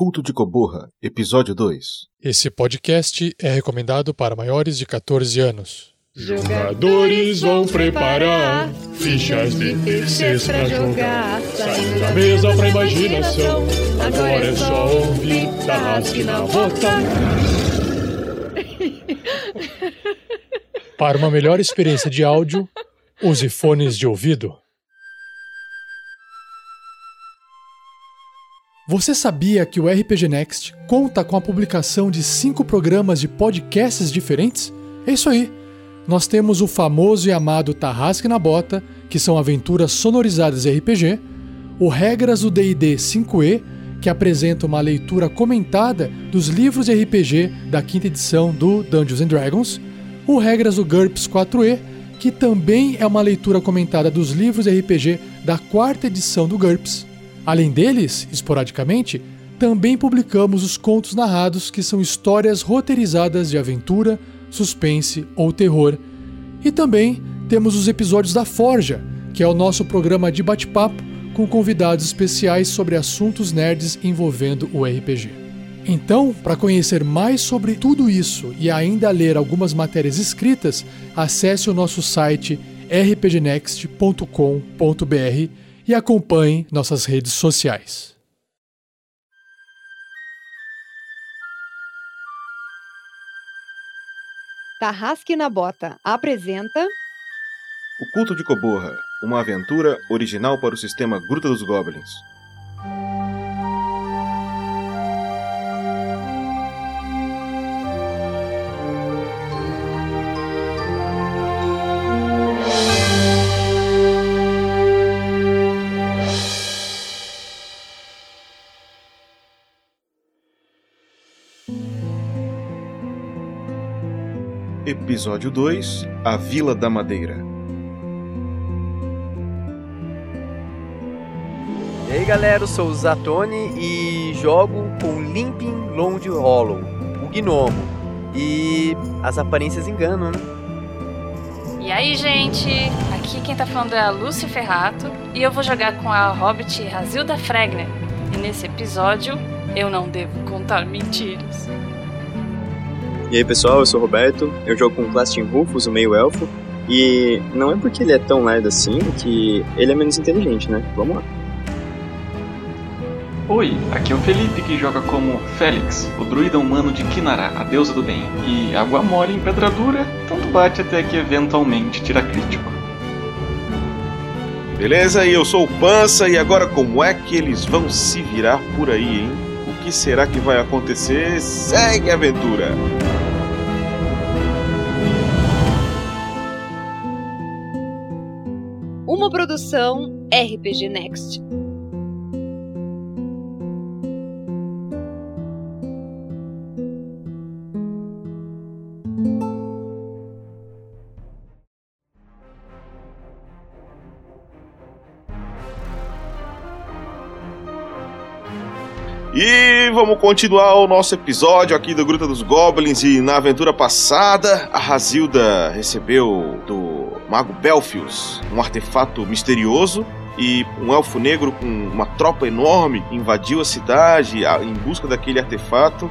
Culto de Coborra, Episódio 2. Esse podcast é recomendado para maiores de 14 anos. Jogadores vão preparar fichas de terceiros pra jogar. Saindo da mesa pra imaginação. Agora é só ouvir Tarrasque na bota. Para uma melhor experiência de áudio, use fones de ouvido. Você sabia que o RPG Next conta com a publicação de cinco programas de podcasts diferentes? É isso aí! Nós temos o famoso e amado Tarrasque na Bota, que são aventuras sonorizadas RPG, o Regras do D&D 5e, que apresenta uma leitura comentada dos livros de RPG da quinta edição do Dungeons and Dragons, o Regras do GURPS 4e, que também é uma leitura comentada dos livros de RPG da quarta edição do GURPS. Além deles, esporadicamente, também publicamos os contos narrados, que são histórias roteirizadas de aventura, suspense ou terror. E também temos os episódios da Forja, que é o nosso programa de bate-papo com convidados especiais sobre assuntos nerds envolvendo o RPG. Então, para conhecer mais sobre tudo isso e ainda ler algumas matérias escritas, acesse o nosso site rpgnext.com.br e acompanhe nossas redes sociais. Tarrasque na Bota apresenta O Culto de Coborra, uma aventura original para o sistema Gruta dos Goblins. Episódio 2 A Vila da Madeira. E aí galera, eu sou o Zatoni e jogo com Limping Long Hollow, o gnomo. E as aparências enganam, né? E aí, gente? Aqui quem tá falando é a Lucy Ferrato e eu vou jogar com a Hobbit Razilda Fregner. E nesse episódio, eu não devo contar mentiras. E aí pessoal, eu sou o Roberto, eu jogo com o Clastin Rufus, o meio elfo, e não é porque ele é tão lerdo assim que ele é menos inteligente, né? Vamos lá. Oi, aqui é o Felipe que joga como Félix, o druida humano de Kinara, a deusa do bem. E água mole em pedra dura, tanto bate até que eventualmente tira crítico. Beleza? E eu sou o Pança, e agora como é que eles vão se virar por aí, hein? O que será que vai acontecer? Segue a aventura! Uma produção RPG Next. E vamos continuar o nosso episódio aqui do Gruta dos Goblins. E na aventura passada, a Razilda recebeu do Mago Belfius um artefato misterioso. E um elfo negro com uma tropa enorme invadiu a cidade em busca daquele artefato.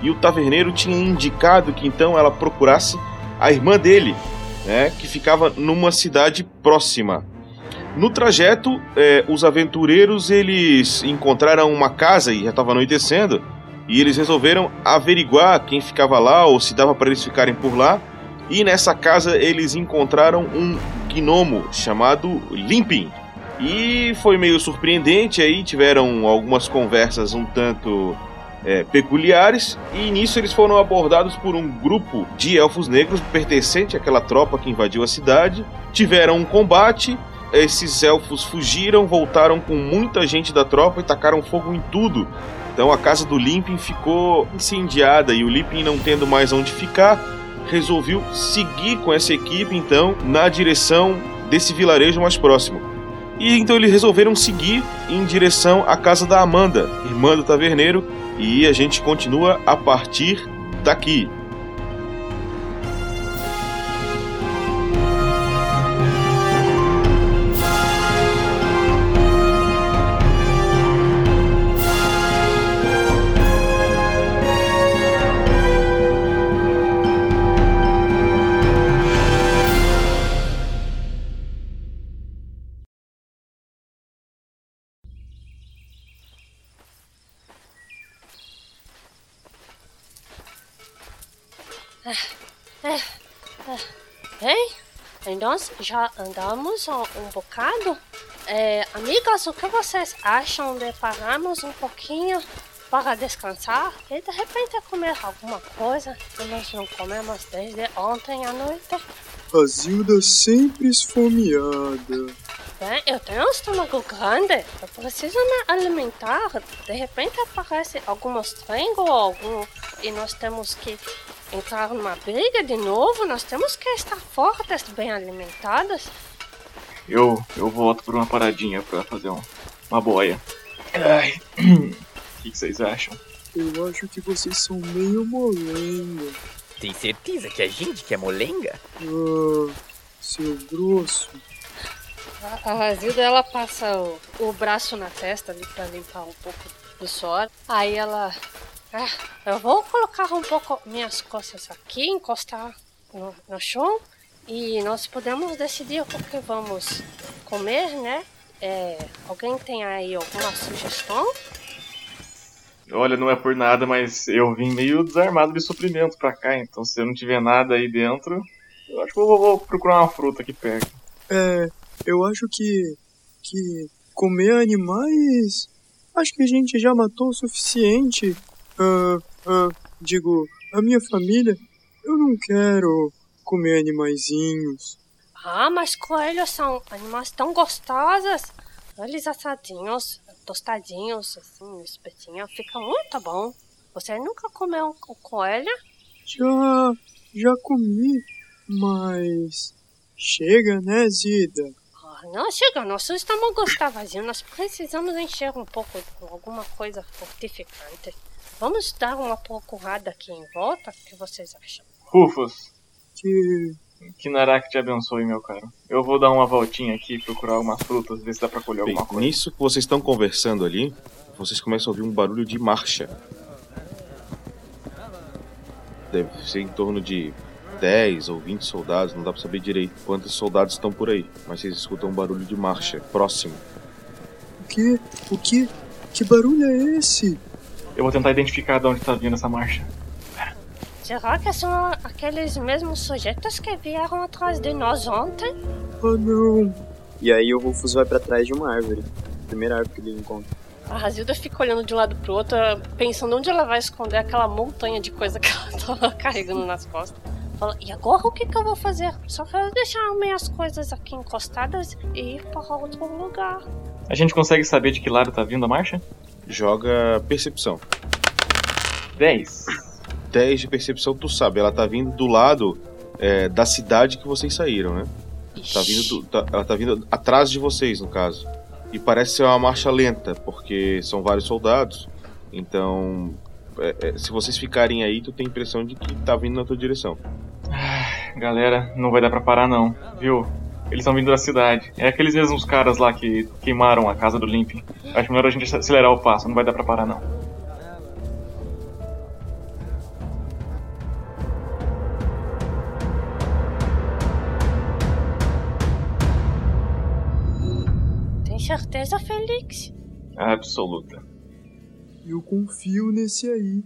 E o taverneiro tinha indicado que então ela procurasse a irmã dele, né, que ficava numa cidade próxima. No trajeto, eh, os aventureiros eles encontraram uma casa e já estava anoitecendo e eles resolveram averiguar quem ficava lá ou se dava para eles ficarem por lá. E nessa casa eles encontraram um gnomo chamado Limpin. E foi meio surpreendente aí, tiveram algumas conversas um tanto é, peculiares, e nisso eles foram abordados por um grupo de elfos negros pertencente àquela tropa que invadiu a cidade. Tiveram um combate, esses elfos fugiram, voltaram com muita gente da tropa e tacaram fogo em tudo. Então a casa do Limpin ficou incendiada e o Limpin não tendo mais onde ficar, resolveu seguir com essa equipe então na direção desse vilarejo mais próximo. E então eles resolveram seguir em direção à casa da Amanda, irmã do taverneiro, e a gente continua a partir daqui. Nós já andamos um, bocado. É, amigas, o que vocês acham de pararmos um pouquinho para descansar e de repente comer alguma coisa que nós não comemos desde ontem à noite? A Zilda sempre esfomeada. Bem, eu tenho um estômago grande, eu preciso me alimentar. De repente aparece algum estranho ou algum. e nós temos que entrar numa briga de novo. Nós temos que estar fortes, bem alimentadas. Eu, eu volto por uma paradinha pra fazer um, uma boia. Ai. O que, que vocês acham? Eu acho que vocês são meio molenga. Tem certeza que a gente quer molenga? Ah, seu grosso. A, a Zilda, ela passa o, o braço na testa ali pra limpar um pouco do suor. Aí ela. Ah, eu vou colocar um pouco minhas costas aqui, encostar no, no chão. E nós podemos decidir o que vamos comer, né? É, alguém tem aí alguma sugestão? Olha, não é por nada, mas eu vim meio desarmado de suprimento pra cá, então se eu não tiver nada aí dentro, eu acho que eu vou, vou procurar uma fruta aqui perto. É, eu acho que. que comer animais. Acho que a gente já matou o suficiente. Ah, ah, digo, a minha família. Eu não quero comer animaizinhos. Ah, mas coelhos são animais tão gostosos. Eles assadinhos, tostadinhos, assim, espetinho, fica muito bom. Você nunca comeu um coelho? Já. já comi. Mas. chega, né, Zida? Ah, não, chega, nosso estômago está vazio. Nós precisamos encher um pouco com alguma coisa fortificante. Vamos dar uma procurada aqui em volta? O que vocês acham? Rufus, Que. que Narak te abençoe, meu caro. Eu vou dar uma voltinha aqui, procurar algumas frutas, ver se dá pra colher Bem, alguma coisa. nisso que vocês estão conversando ali, vocês começam a ouvir um barulho de marcha. Deve ser em torno de 10 ou 20 soldados, não dá pra saber direito quantos soldados estão por aí, mas vocês escutam um barulho de marcha próximo. O que? O que? Que barulho é esse? Eu vou tentar identificar de onde tá vindo essa marcha. Será que são aqueles mesmos sujeitos que vieram atrás de nós ontem? Ah, não. E aí o Rufus vai pra trás de uma árvore. Primeira árvore que ele encontra. A Razilda fica olhando de um lado pro outro, pensando onde ela vai esconder aquela montanha de coisa que ela tá carregando nas costas. Fala, e agora o que, que eu vou fazer? Só quero deixar minhas coisas aqui encostadas e ir para outro lugar. A gente consegue saber de que lado tá vindo a marcha? Joga percepção. 10. 10 de percepção, tu sabe, ela tá vindo do lado é, da cidade que vocês saíram, né? Tá vindo do- tá- ela tá vindo atrás de vocês, no caso. E parece ser uma marcha lenta, porque são vários soldados. Então, é, é, se vocês ficarem aí, tu tem a impressão de que tá vindo na tua direção. Galera, não vai dar pra parar não, viu? Eles estão vindo da cidade. É aqueles mesmos caras lá que queimaram a casa do Limping. Acho melhor a gente acelerar o passo, não vai dar pra parar não. Tem certeza, Felix? Absoluta. Eu confio nesse aí.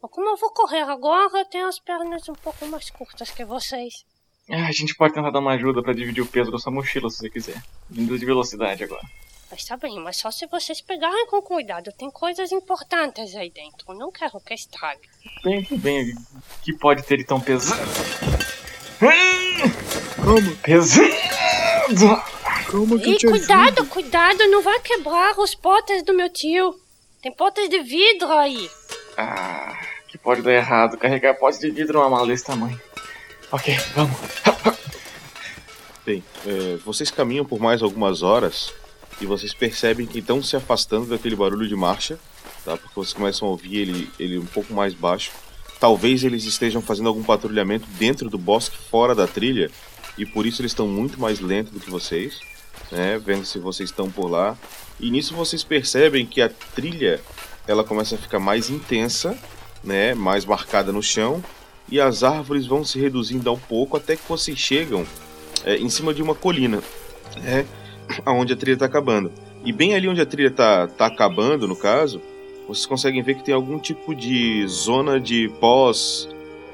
Como eu vou correr agora, eu tenho as pernas um pouco mais curtas que vocês. Ah, a gente pode tentar dar uma ajuda pra dividir o peso da sua mochila se você quiser. Vindo de velocidade agora. Mas tá bem, mas só se vocês pegarem com cuidado. Tem coisas importantes aí dentro. Não quero que estrague. Bem, bem. O que pode ter de tão pesado? Calma, Pesado! calma que eu E te ajudo. cuidado, cuidado, não vai quebrar os potes do meu tio. Tem potes de vidro aí. Ah, que pode dar errado. Carregar pote de vidro numa mala desse tamanho. Ok, vamos. Bem, é, vocês caminham por mais algumas horas e vocês percebem que estão se afastando daquele barulho de marcha, tá? Porque vocês começam a ouvir ele, ele um pouco mais baixo. Talvez eles estejam fazendo algum patrulhamento dentro do bosque, fora da trilha, e por isso eles estão muito mais lentos do que vocês, né? Vendo se vocês estão por lá. E nisso vocês percebem que a trilha ela começa a ficar mais intensa, né? Mais marcada no chão, e as árvores vão se reduzindo ao pouco até que vocês chegam é, em cima de uma colina, né? Onde a trilha está acabando. E bem ali onde a trilha está tá acabando, no caso, vocês conseguem ver que tem algum tipo de zona de pós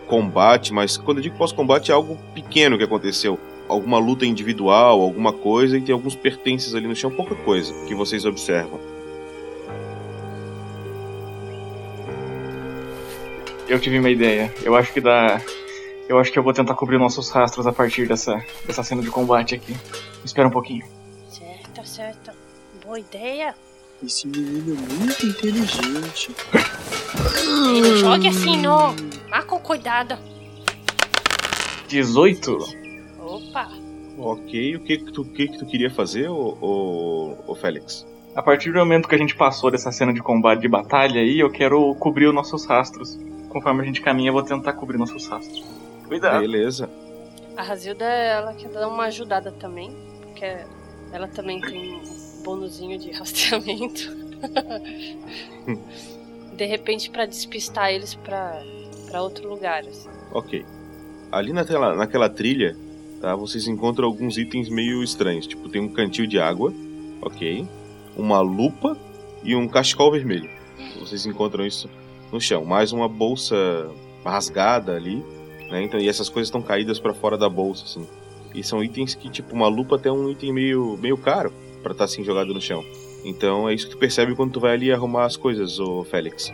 pós-combate, mas quando eu digo pós-combate é algo pequeno que aconteceu. Alguma luta individual, alguma coisa, e tem alguns pertences ali no chão, pouca coisa que vocês observam. Eu tive uma ideia. Eu acho que dá. Eu acho que eu vou tentar cobrir nossos rastros a partir dessa, dessa cena de combate aqui. Espera um pouquinho. Certo, certo. Boa ideia. Esse menino é muito inteligente. Ei, não jogue assim, não. Vá com cuidado. 18? Opa. Ok, o que que tu, o que que tu queria fazer, ô, ô, ô Félix? A partir do momento que a gente passou dessa cena de combate de batalha aí, eu quero cobrir os nossos rastros. Conforme a gente caminha, eu vou tentar cobrir nossos rastros. Cuidado. Beleza. A Razilda, ela quer dar uma ajudada também, porque ela também tem um bônusinho de rastreamento. de repente, pra despistar eles pra, pra outro lugar. assim. Ok. Ali naquela, naquela trilha, tá? Vocês encontram alguns itens meio estranhos. Tipo, tem um cantil de água, ok? Uma lupa e um cachecol vermelho. Vocês encontram isso no chão. Mais uma bolsa rasgada ali, né? Então, e essas coisas estão caídas pra fora da bolsa, assim. E são itens que, tipo, uma lupa até um item meio, meio caro pra estar assim jogado no chão. Então é isso que tu percebe quando tu vai ali arrumar as coisas, ô Félix.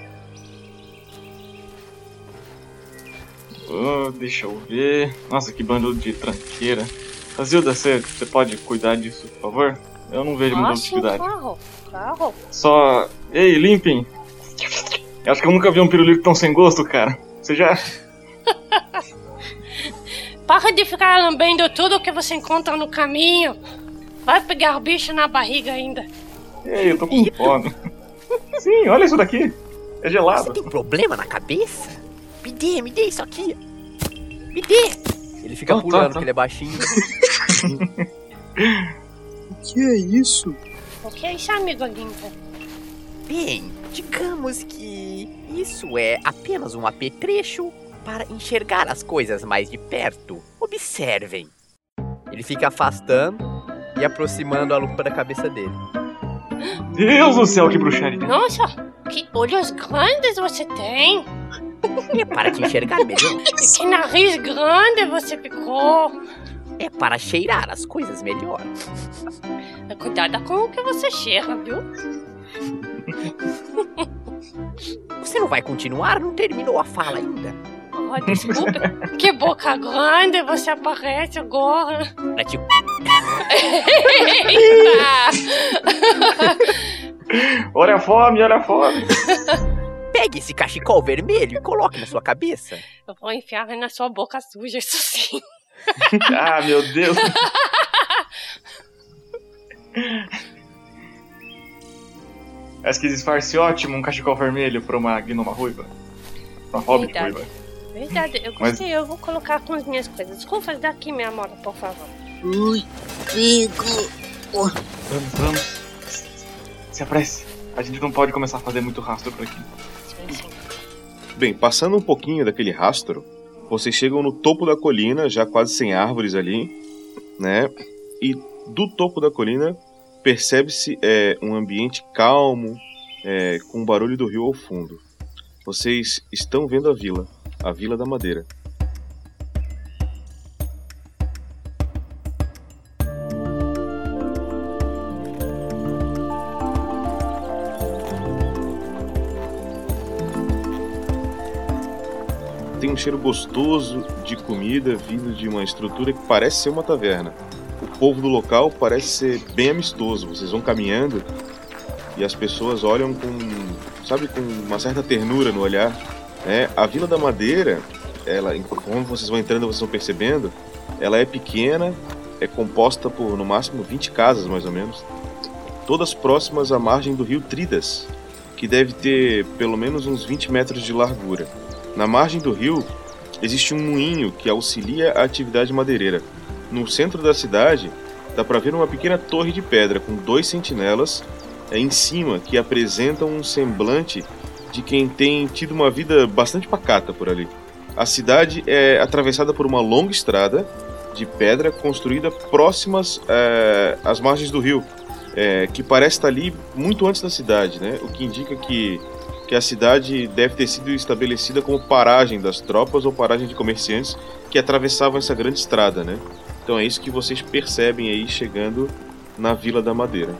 Ah, deixa eu ver. Nossa, que bando de tranqueira. Azilda, você você pode cuidar disso, por favor? Eu não vejo muita sim, utilidade. claro. Claro. Só. Ei, limpem! Eu acho que eu nunca vi um pirulito tão sem gosto, cara. Você já. Para de ficar lambendo tudo que você encontra no caminho. Vai pegar o bicho na barriga ainda. Ei, eu tô com fome. Sim, olha isso daqui. É Você gelado. tem problema na cabeça? Me dê, me dê isso aqui. Me dê. Ele fica Oh, tá, pulando, tá. porque ele é baixinho. O que é isso? O que é isso, amigo limpo? Bem, digamos que isso é apenas um apetrecho para enxergar as coisas mais de perto. Observem. Ele fica afastando e aproximando a lupa da cabeça dele. Deus do céu, que bruxaria. Nossa, que olhos grandes você tem. É para te enxergar melhor. Que nariz grande você ficou. É para cheirar as coisas melhor. Cuidado com o que você cheira, viu? Você não vai continuar? Não terminou a fala ainda. Oh, desculpe. que boca grande você aparece agora. Pra te... Eita! Olha a fome, olha a fome. Pegue esse cachecol vermelho e coloque na sua cabeça. Eu vou enfiar na sua boca suja, isso sim. Ah, meu Deus. Acho que disfarce ótimo um cachecol vermelho pra uma gnoma ruiva. Uma hobbit Verdade. ruiva. Verdade, eu Mas- gostei. Eu vou colocar com as minhas coisas. Desculpa, daqui, minha amora, por favor. Ui, fico. Vamos, vamos. Se apresse. A gente não pode começar a fazer muito rastro por aqui. Sim, sim. Bem, passando um pouquinho daquele rastro, vocês chegam no topo da colina, já quase sem árvores ali, né? E do topo da colina percebe-se é, um ambiente calmo, é, com o barulho do rio ao fundo. Vocês estão vendo a vila, a Vila da Madeira. Tem um cheiro gostoso de comida vindo de uma estrutura que parece ser uma taverna. Povo do local parece ser bem amistoso. Vocês vão caminhando e as pessoas olham com, sabe, com uma certa ternura no olhar. né? A Vila da Madeira, ela, como vocês vão entrando, vocês vão percebendo, ela é pequena, é composta por no máximo 20 casas mais ou menos, todas próximas à margem do rio Tridas, que deve ter pelo menos uns 20 metros de largura. Na margem do rio existe um moinho que auxilia a atividade madeireira. No centro da cidade dá para ver uma pequena torre de pedra com dois sentinelas é, em cima que apresentam um semblante de quem tem tido uma vida bastante pacata por ali. A cidade é atravessada por uma longa estrada de pedra construída próximas é, às margens do rio, é, que parece estar ali muito antes da cidade, né? O que indica que que a cidade deve ter sido estabelecida como paragem das tropas ou paragem de comerciantes que atravessavam essa grande estrada, né? Então é isso que vocês percebem aí chegando na Vila da Madeira.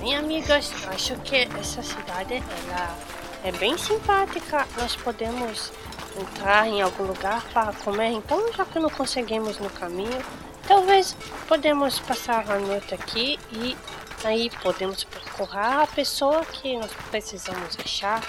Bem, amigas, acho que essa cidade ela é bem simpática. Nós podemos entrar em algum lugar para comer, então já que não conseguimos no caminho, talvez podemos passar a noite aqui e aí podemos procurar a pessoa que nós precisamos achar.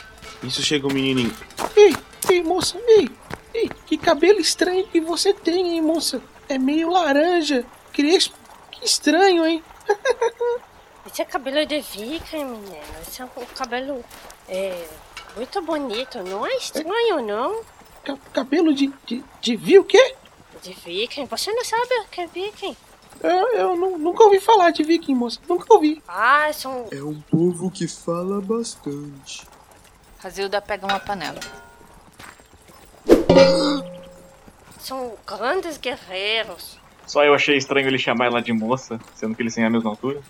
Isso chega um menininho. Ei, ei, moça, ei, ei, que cabelo estranho que você tem, hein, moça? É meio laranja, crespo. Que estranho, hein? Esse é cabelo de viking, menina. Esse é um cabelo é, muito bonito. Não é estranho, não? Ca- cabelo de, de, de vi o quê? De viking. Você não sabe o que é viking? Eu, eu nu- nunca ouvi falar de viking, moça. Nunca ouvi. Ah, são... É um povo que fala bastante. Razilda pega uma panela. São grandes guerreiros. Só eu achei estranho ele chamar ela de moça, sendo que eles têm a mesma altura.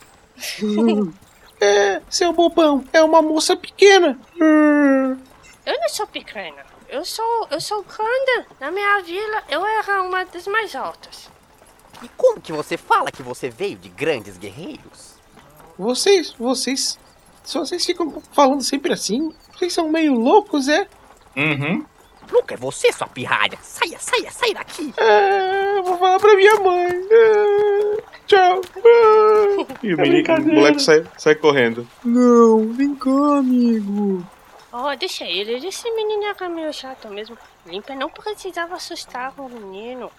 É, seu bobão, é uma moça pequena. Hum, Eu não sou pequena. Eu sou, eu sou grande. Na minha vila, eu era uma das mais altas. E como que você fala que você veio de grandes guerreiros? Vocês, vocês, se vocês ficam falando sempre assim, vocês são meio loucos, é? Uhum. Louco, é você, sua pirralha. Saia, saia, saia daqui. É, vou falar pra minha mãe. É, tchau. É. E o, menino, o moleque sai, sai correndo. Não, vem cá, amigo. Oh, deixa ele. Esse menino era meio chato mesmo. Limpa não precisava assustar o menino.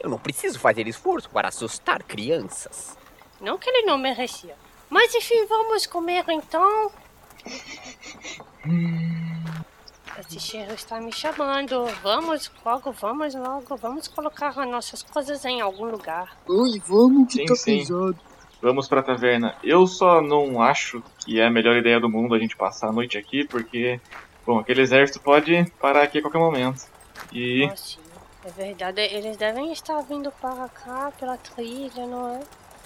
Eu não preciso fazer esforço para assustar crianças. Não que ele não merecia. Mas enfim, vamos comer então. Esse cheiro está me chamando. Vamos logo, vamos logo. Vamos colocar as nossas coisas em algum lugar. Ai, vamos que Sim, tá sim. pesado. Vamos pra taverna. Eu só não acho que é a melhor ideia do mundo a gente passar a noite aqui, porque, bom, aquele exército pode parar aqui a qualquer momento. E Ah, sim. É verdade, eles devem estar vindo para cá pela trilha, não é?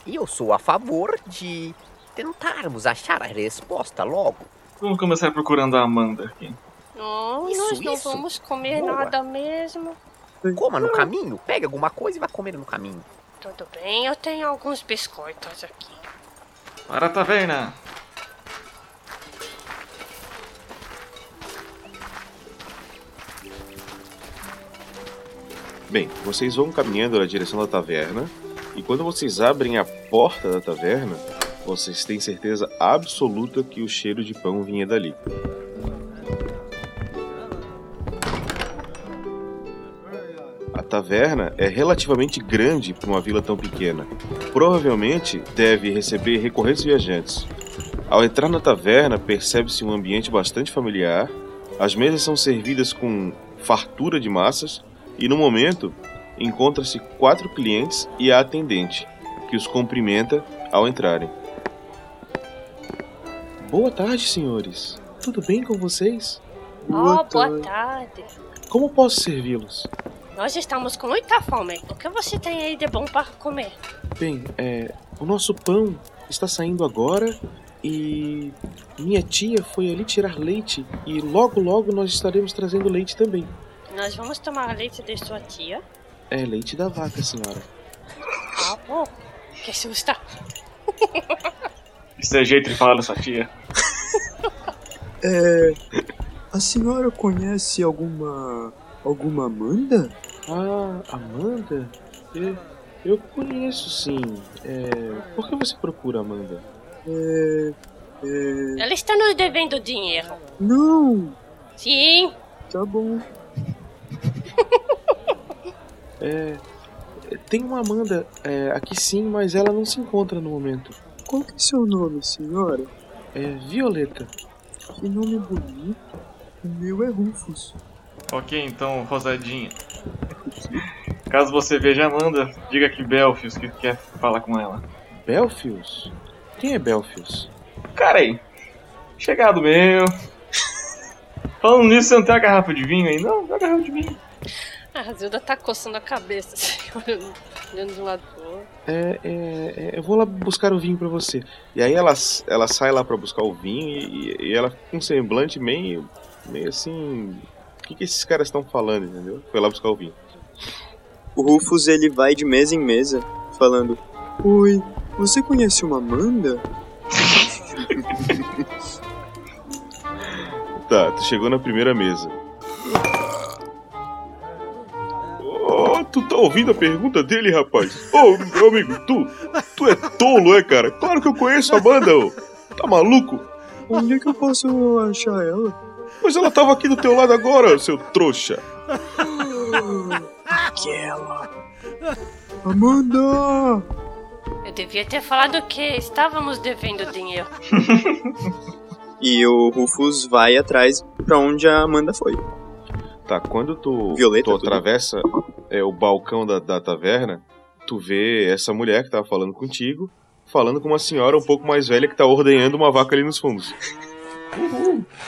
E eu sou a favor de tentarmos achar a resposta logo. vamos começar procurando a Amanda aqui. Não, Isso, nós não isso. vamos comer Boa. nada mesmo. Coma no caminho, pega alguma coisa e vai comer no caminho. Tudo bem, eu tenho alguns biscoitos aqui. Para a taverna! Bem, vocês vão caminhando na direção da taverna e quando vocês abrem a porta da taverna, vocês têm certeza absoluta que o cheiro de pão vinha dali. Taverna é relativamente grande para uma vila tão pequena. Provavelmente deve receber recorrentes viajantes. Ao entrar na taverna, percebe-se um ambiente bastante familiar. As mesas são servidas com fartura de massas e no momento encontra-se quatro clientes e a atendente, que os cumprimenta ao entrarem. Boa tarde, senhores. Tudo bem com vocês? Boa oh, boa tarde. tarde. Como posso servi-los? Nós estamos com muita fome. O que você tem aí de bom para comer? Bem, é, o nosso pão está saindo agora e minha tia foi ali tirar leite e logo logo nós estaremos trazendo leite também. Nós vamos tomar leite de sua tia. É leite da vaca, senhora. Ah, bom. Que susto. Isso é jeito de falar da sua tia. É. A senhora conhece alguma. Alguma Amanda? Ah, Amanda? Eu, eu conheço sim. É, por que você procura Amanda? É. É. Ela está nos devendo dinheiro. Não! Sim. Tá bom. É, tem uma Amanda é, aqui sim, mas ela não se encontra no momento. Qual que é seu nome, senhora? É Violeta. Que nome bonito. O meu é Rufus. Ok, então, Rosadinha. Caso você veja a Amanda, diga que Belfius que quer falar com ela. Belfius? Quem é Belfius? Cara aí, chegado meu. Falando nisso, você não tem a garrafa de vinho aí? Não, dá a garrafa de vinho. A Zilda tá coçando a cabeça, assim, olhando, olhando de um lado pro outro. é, é, é, eu vou lá buscar o vinho pra você. E aí ela, ela sai lá pra buscar o vinho e, e ela com um semblante meio, meio assim. O que, que esses caras estão falando, entendeu? Foi lá buscar o vinho. O Rufus ele vai de mesa em mesa falando: Oi, você conhece uma Amanda? tá, tu chegou na primeira mesa. Oh, tu tá ouvindo a pergunta dele, rapaz? Ô, oh, meu amigo, tu, tu é tolo, é, cara? Claro que eu conheço a Amanda, ô. Tá maluco? Onde é que eu posso achar ela? Pois ela tava aqui do teu lado agora, seu trouxa. Aquela. Amanda! Eu devia ter falado que estávamos devendo dinheiro. e o Rufus vai atrás pra onde a Amanda foi. Tá, quando tu, Violeta, tu atravessa é, o balcão da, da taverna, tu vê essa mulher que tava falando contigo, falando com uma senhora um pouco mais velha que tá ordenhando uma vaca ali nos fundos.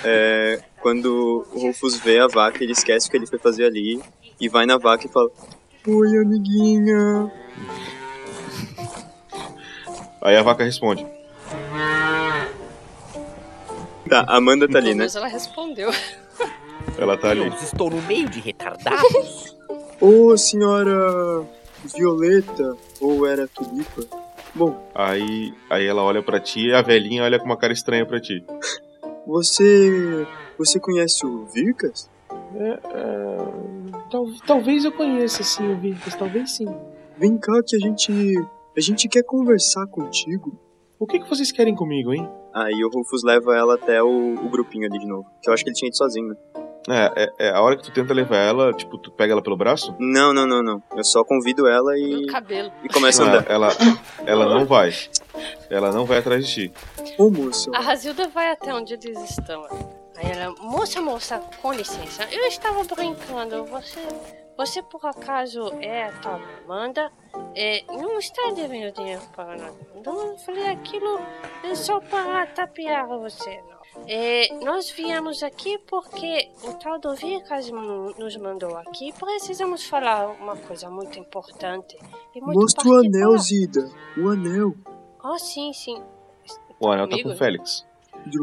É, quando o Rufus vê a vaca, ele esquece o que ele foi fazer ali e vai na vaca e fala: Oi, amiguinha. Aí a vaca responde: Tá, a Amanda tá ali, né? Mas ela respondeu. Ela tá ali. Estou no meio de retardados. Ô, oh, senhora Violeta, ou era Tulipa? Bom. Aí, aí ela olha para ti e a velhinha olha com uma cara estranha para ti. Você. Você conhece o Vircas? É, é, tal, talvez eu conheça sim o Vircas, talvez sim. Vem cá que a gente. A gente quer conversar contigo. O que, que vocês querem comigo, hein? Aí o Rufus leva ela até o, o grupinho ali de novo. Que eu acho que ele tinha ido sozinho, né? É, é, é, a hora que tu tenta levar ela, tipo, tu pega ela pelo braço? Não, não, não, não. Eu só convido ela e. No cabelo. E começa a andar. Ela, ela não vai. Ela não vai atrás de ti. Ô, moço. A Razilda vai até onde eles estão. Aí ela, moça, moça, com licença. Eu estava brincando. Você. Você por acaso é a tal Amanda? É, não está devendo dinheiro para nada. Então eu falei aquilo só para tapear você, não. É, nós viemos aqui porque o tal do Vicas nos mandou aqui. Precisamos falar uma coisa muito importante. E muito Mostra o anel, Zida. O anel. Ah, oh, sim, sim. O anel tá com o Félix.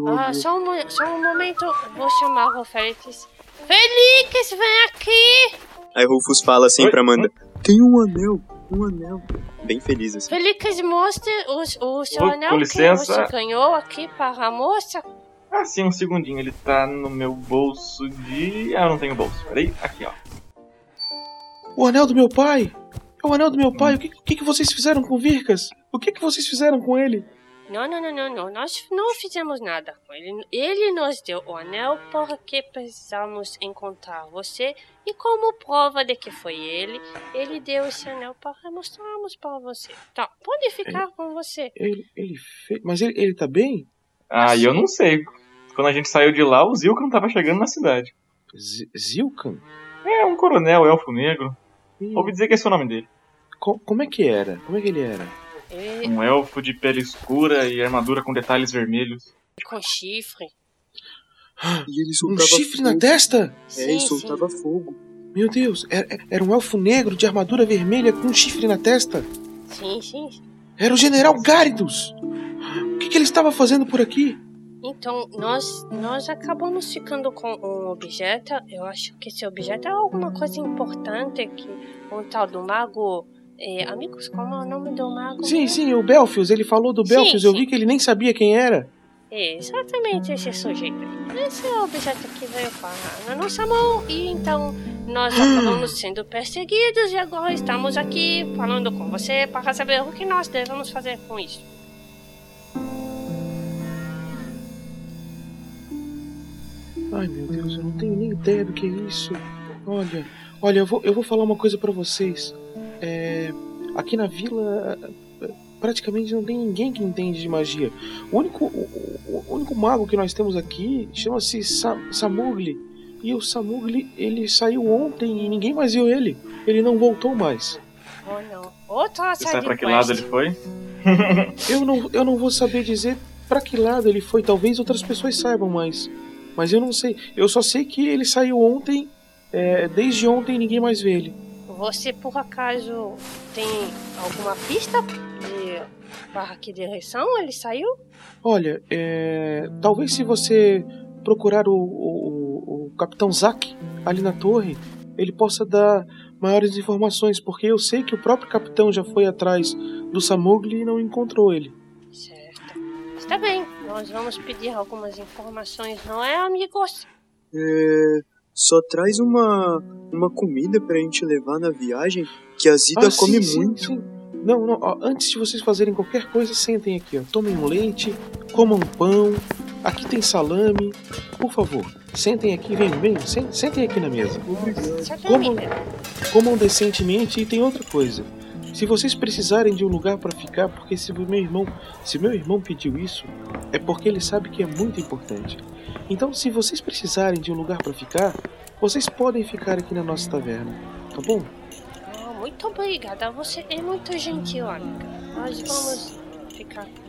Ah, só um, só um momento. Vou chamar o Félix. Félix, vem aqui! Aí Rufus fala assim Oi? pra Amanda: Tem um anel, um anel. Bem feliz assim. Félix, mostre o, o seu Oi, anel que você ganhou aqui para a moça. Ah, sim, um segundinho. Ele tá no meu bolso de. Ah, eu não tenho bolso. Peraí, aqui, ó. O anel do meu pai! É o anel do meu pai! Hum. O que, que, que vocês fizeram com o Vircas? O que, que vocês fizeram com ele? Não, não, não, não, não. Nós não fizemos nada com ele. Ele nos deu o anel porque precisamos encontrar você. E como prova de que foi ele, ele deu esse anel para mostrarmos para você. Tá, pode ficar ele, com você. Ele, ele fez. Mas ele, ele tá bem? Ah, e eu não sei. Quando a gente saiu de lá, o Zilkan tava chegando na cidade. Z Zilkan? É, um coronel, elfo negro. Ouvi dizer que esse é o nome dele. Co como é que era? Como é que ele era? É... Um elfo de pele escura e armadura com detalhes vermelhos. Com chifre. E ele um chifre fogo. na testa? É, ele soltava sim. fogo. Meu Deus, era, era, um elfo negro de armadura vermelha com um chifre na testa? Sim, sim. Era o general Gáridos! O que, que ele estava fazendo por aqui? Então, nós, nós acabamos ficando com um objeto. Eu acho que esse objeto é alguma coisa importante que um tal do mago é, amigos, como é o nome do mago? Sim, sim, o Belfius. Ele falou do Belfius. Sim, eu sim. vi que ele nem sabia quem era. É, exatamente esse sujeito. Esse é o objeto que veio na nossa mão e então nós acabamos sendo perseguidos e agora estamos aqui falando com você para saber o que nós devemos fazer com isso. Ai meu Deus, eu não tenho nem ideia do que é isso. Olha, olha, eu vou, eu vou falar uma coisa para vocês. É, aqui na vila praticamente não tem ninguém que entende de magia. O único, o, o único mago que nós temos aqui chama-se Sam, Samugli. E o Samugli, ele saiu ontem e ninguém mais viu ele. Ele não voltou mais. Oh não. Outra Você sabe pra que lado ele foi? eu, não, eu não vou saber dizer para que lado ele foi. Talvez outras pessoas saibam mais. Mas eu não sei. Eu só sei que ele saiu ontem. É, desde ontem ninguém mais vê ele. você por acaso tem alguma pista de para que direção ele saiu? Olha, é, talvez se você procurar o, o, o Capitão Zack ali na torre, ele possa dar maiores informações, porque eu sei que o próprio capitão já foi atrás do Samugli e não encontrou ele. Certo. Está bem, nós vamos pedir algumas informações, não é, amigos? É, só traz uma, uma comida pra gente levar na viagem, que a Zida Ah, sim, come sim, muito. sim. Não, não, ó, antes de vocês fazerem qualquer coisa, sentem aqui, ó. Tomem um leite, comam pão. Aqui tem salame. Por favor, sentem aqui, vem, vem, sen- sentem aqui na mesa. Comam, comam decentemente e tem outra coisa. Se vocês precisarem de um lugar para ficar, porque se meu irmão, se meu irmão pediu isso, é porque ele sabe que é muito importante. Então, se vocês precisarem de um lugar para ficar, vocês podem ficar aqui na nossa taverna, tá bom? Oh, muito obrigada, você é muito gentil, amiga. Nós vamos ficar aqui.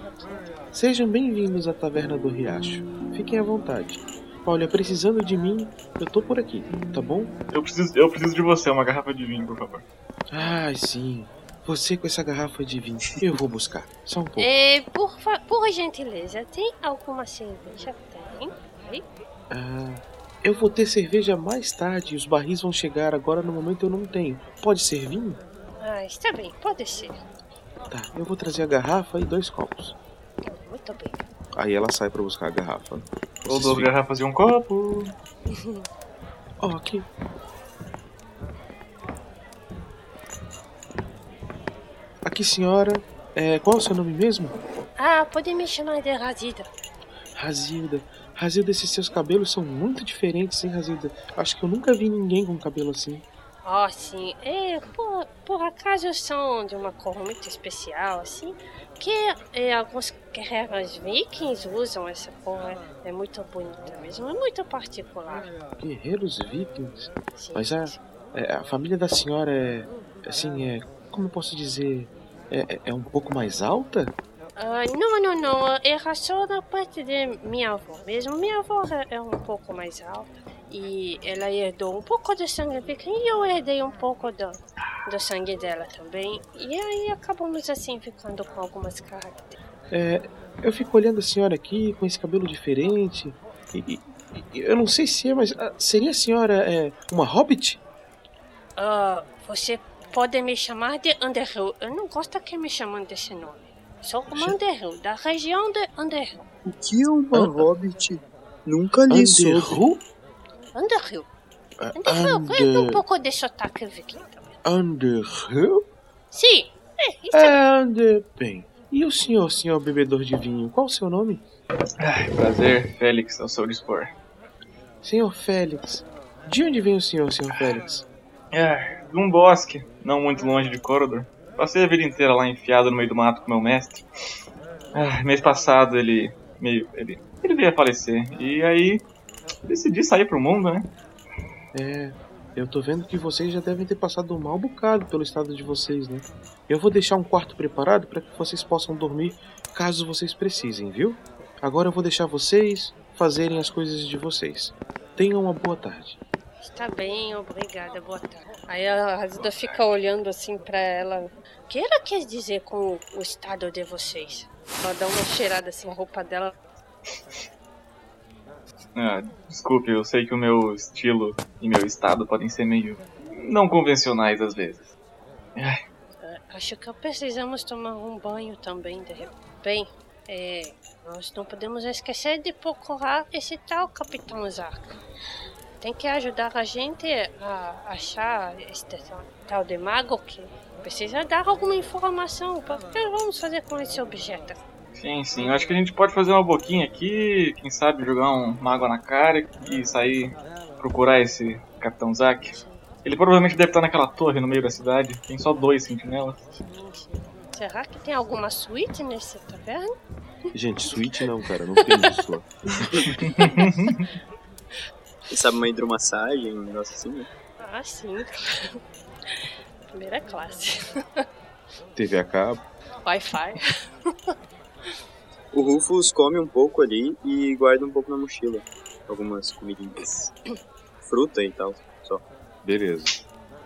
Sejam bem-vindos à Taverna do Riacho. Fiquem à vontade. Olha, precisando de mim, eu tô por aqui, tá bom? Eu preciso, eu preciso de você, uma garrafa de vinho, por favor. Ai, sim. Você com essa garrafa de vinho. Eu vou buscar. Só um pouco. É, por, fa- por gentileza, tem alguma cerveja? Tem. Aí. Ah, eu vou ter cerveja mais tarde e os barris vão chegar. Agora no momento eu não tenho. Pode ser vinho? Ah, está bem, pode ser. Tá, eu vou trazer a garrafa e dois copos. Muito bem. Aí ela sai pra buscar a garrafa. Ou duas garrafas e um copo. Ó, aqui. Aqui, senhora. É, qual é o seu nome mesmo? Ah, pode me chamar de Razida. Razilda. Razilda, esses seus cabelos são muito diferentes, hein, Razilda? Acho que eu nunca vi ninguém com cabelo assim. Oh, sim. É, por, por acaso são de uma cor muito especial, assim, que é, alguns guerreiros vikings usam essa cor. É, é muito bonita mesmo, é muito particular. Guerreiros vikings. Sim, Mas a, é, a família da senhora é. Assim, é. Como eu posso dizer? É, é- é um pouco mais alta? Ah, não, não, não. Era só da parte de minha avó mesmo. Minha avó é- é um pouco mais alta. E ela herdou um pouco do sangue viking e eu herdei um pouco do, do sangue dela também. E aí acabamos assim ficando com algumas características. É, eu fico olhando a senhora aqui com esse cabelo diferente. E, e- eu não sei se é, mas ah, seria a senhora é, uma hobbit? Ah, você pode me chamar de Underhill. Eu não gosto que me chamam desse nome. Sou como Underhill, da região de Underhill. O que é uma hobbit? Nunca li sobre. Underhill? Underhill. Underhill, é um Under, pouco de sotaque viking também. Underhill? Sim, é, isso é É, Under... Bem, e o senhor, senhor bebedor de vinho, qual o seu nome? Ai, prazer, Félix, ao seu dispor. Senhor Félix. De onde vem o senhor, senhor Félix? É, de um bosque, não muito longe de Corridor. Passei a vida inteira lá enfiado no meio do mato com meu mestre. Ah, mês passado ele meio. ele. ele veio a falecer. E aí decidi sair pro mundo, né? É, eu tô vendo que vocês já devem ter passado um mal bocado pelo estado de vocês, né? Eu vou deixar um quarto preparado para que vocês possam dormir caso vocês precisem, viu? Agora eu vou deixar vocês fazerem as coisas de vocês. Tenham uma boa tarde. Está bem, obrigada, boa tarde. Aí a Razida fica olhando assim pra ela. O que ela quer dizer com o estado de vocês? Ela dá uma cheirada assim na roupa dela. Ah, desculpe, eu sei que o meu estilo e meu estado podem ser meio. não convencionais às vezes. Ai, "Ah, Acho que precisamos tomar um banho também, de. Bem, é, nós não podemos esquecer de procurar esse tal Capitão Zack. Tem que ajudar a gente a achar este tal de mago que precisa dar alguma informação. O que vamos fazer com esse objeto? sim, sim. Eu acho que a gente pode fazer uma boquinha aqui, quem sabe jogar um água na cara e sair procurar esse Capitão Zack. Ele provavelmente deve estar naquela torre no meio da cidade. Tem só dois sentinelas. Será que tem alguma suíte nesse taverna? Gente, suíte não, cara, não tem isso lá. Quem sabe uma hidromassagem, um negócio assim, né? Ah, sim. Primeira classe. TV a cabo. Wi-Fi. O Rufus come um pouco ali e guarda um pouco na mochila. Algumas comidinhas. Fruta e tal, só. Beleza.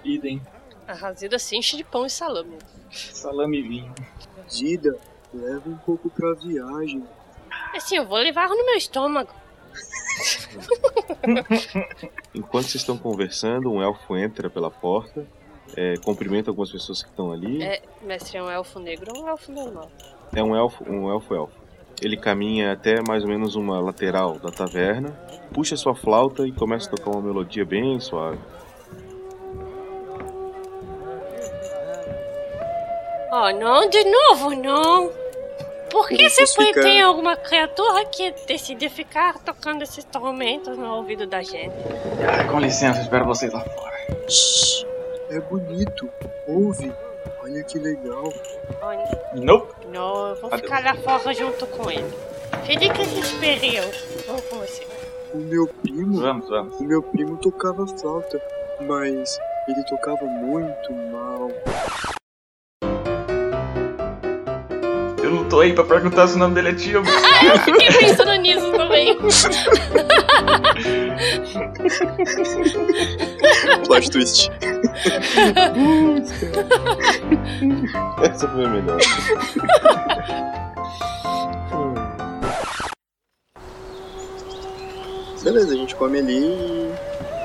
Idem. A Razilda se enche de pão e salame. Salame e vinho. Zida, leva um pouco pra viagem. Assim, eu vou levar no meu estômago. Enquanto vocês estão conversando, um elfo entra pela porta, é, cumprimenta algumas pessoas que estão ali. É, mestre, é um elfo negro ou um elfo normal? É um elfo, um elfo elfo. Ele caminha até mais ou menos uma lateral da taverna, puxa sua flauta e começa a tocar uma melodia bem suave. Oh, não, de novo, não. Por que sempre tem alguma criatura que decide ficar tocando esses instrumentos no ouvido da gente? Ah, com licença, espero vocês lá fora. Shhh, é bonito. Ouve. Olha que legal. Olha, Nope. não, eu vou Adeus. ficar lá fora junto com ele. Fique se esperiam. Vou com você. O meu primo, Vamos, vamos. o meu primo tocava flauta, mas ele tocava muito mal. Não tô aí pra perguntar se o nome dele é tio. Eu fiquei pensando nisso também. Plot twist. Essa foi a melhor. Beleza, a gente come ali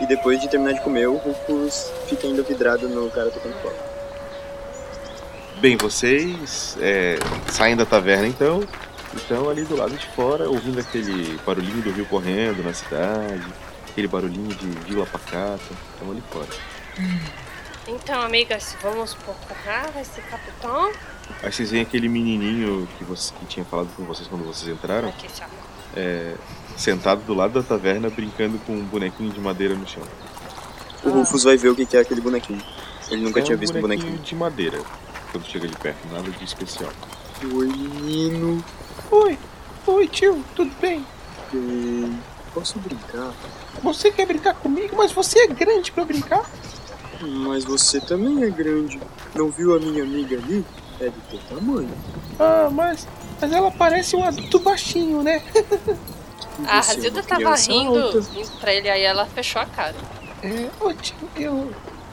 e, depois de terminar de comer, o Rufus fica ainda vidrado no cara tocando flauta. Bem, vocês é, saem da taverna então, então ali do lado de fora, ouvindo aquele barulhinho do rio correndo na cidade, aquele barulhinho de vila pacata, estão ali fora. Então, amigas, vamos procurar esse capitão. Aí vocês veem aquele menininho que, você, que tinha falado com vocês quando vocês entraram, Aqui, é, sentado do lado da taverna brincando com um bonequinho de madeira no chão. O Rufus vai ver o que que é aquele bonequinho. Ele nunca é tinha um visto um bonequinho. de madeira quando chega de perto, nada de especial. Oi, menino. Oi, oi tio, tudo bem? Ei, posso brincar? Você quer brincar comigo, mas você é grande pra brincar? Mas você também é grande. Não viu a minha amiga ali? É do teu tamanho. Ah, mas, mas ela parece um adulto baixinho, né? A é Razilda tava rindo, alta. rindo pra ele, aí ela fechou a cara. É, ô tio, eu,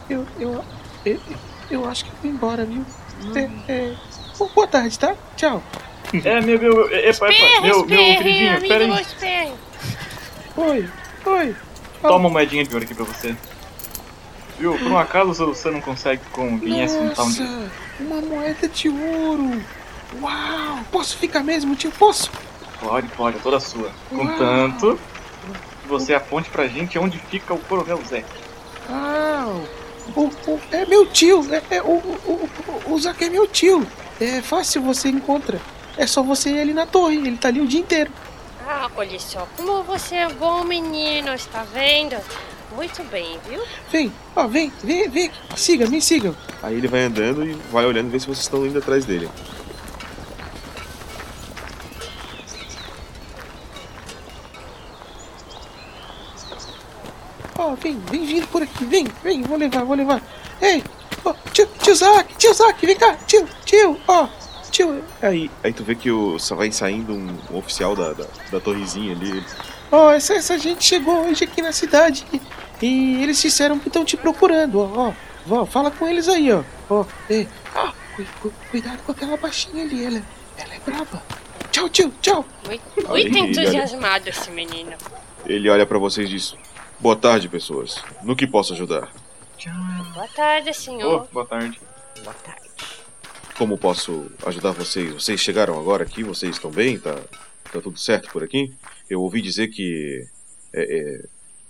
eu, eu, eu, eu acho que eu vou embora, viu? É, é, bo- boa tarde, tá? Tchau. É, meu, meu, epa, epa, meu, meu queridinho, amigo, pera aí. Oi, oi. Toma uma moedinha de ouro aqui pra você. Viu, por um acaso você não consegue conveniência um tal de... Uma moeda de ouro. Uau, posso ficar mesmo, tio? Posso? Pode, pode, é toda sua. Uau. Contanto que você aponte pra gente onde fica o Coronel Zé. Ah, o, o- é meu tio. É, é, o, o, o, o Zac é meu tio. É fácil, você encontra. É só você ir ali na torre, ele tá ali o dia inteiro. Ah, olha só, como você é bom menino, está vendo? Muito bem, viu? Vem, ó, vem, vem, vem. Siga, me sigam. Aí ele vai andando e vai olhando ver se vocês estão indo atrás dele. Ó, vem, vem vindo por aqui, vem, vem, vou levar, vou levar. Ei, ó, tio, tio Zac, tio Zac, vem cá, tio, tio, ó, tio. Aí, aí tu vê que o, só vai saindo um, um oficial da, da, da torrezinha ali. Ó, essa, essa gente chegou hoje aqui na cidade e, e eles disseram que estão te procurando, ó, ó. Vó, fala com eles aí, ó. Ó, ei, ó, cu- cu- cuidado com aquela baixinha ali, ela, ela é brava. Tchau, tio, tchau. Muito, muito entusiasmado esse menino. Ele olha pra vocês e diz: Boa tarde, pessoas. No que posso ajudar? Boa tarde, senhor. Oh, boa tarde. Boa tarde. Como posso ajudar vocês? Vocês chegaram agora aqui? Vocês estão bem? Tá, tá tudo certo por aqui? Eu ouvi dizer que é, é,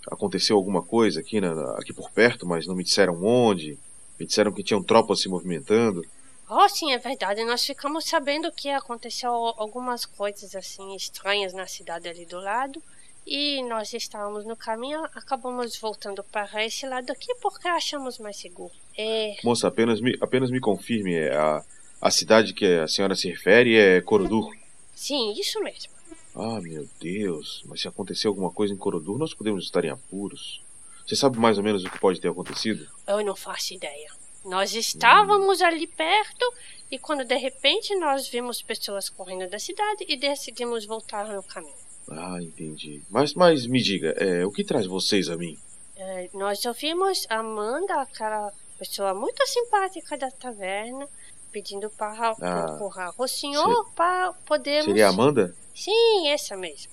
aconteceu alguma coisa aqui, na, aqui por perto, mas não me disseram onde. Me disseram que tinham tropas se movimentando. Oh, sim, é verdade. Nós ficamos sabendo que aconteceu algumas coisas assim estranhas na cidade ali do lado. E nós estávamos no caminho, acabamos voltando para esse lado aqui porque achamos mais seguro. É, Moça, apenas me, apenas me confirme. é, A, a cidade que a senhora se refere é Corodur. sim, isso mesmo. Ah, meu Deus. Mas se acontecer alguma coisa em Corodur, nós podemos estar em apuros. Você sabe mais ou menos o que pode ter acontecido? Eu não faço ideia. Nós estávamos ali perto e quando de repente nós vimos pessoas correndo da cidade e decidimos voltar no caminho. Ah, entendi. Mas, mas me diga, é, o que traz vocês a mim? É, nós ouvimos Amanda, aquela pessoa muito simpática da taverna, pedindo para Ah, procurar o senhor para podermos. Seria a Amanda? Sim, essa mesmo.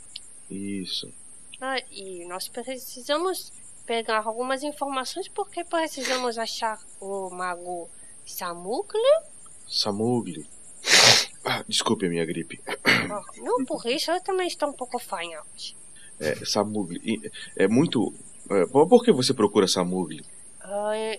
Isso. Ah, e nós precisamos pegar algumas informações porque precisamos achar o mago Samugli. Samugli. Ah, desculpe a minha gripe. Ah, não por isso, eu também estou um pouco fanha hoje. É, Samugli. É muito. É, por que você procura Samugli? Ah, é-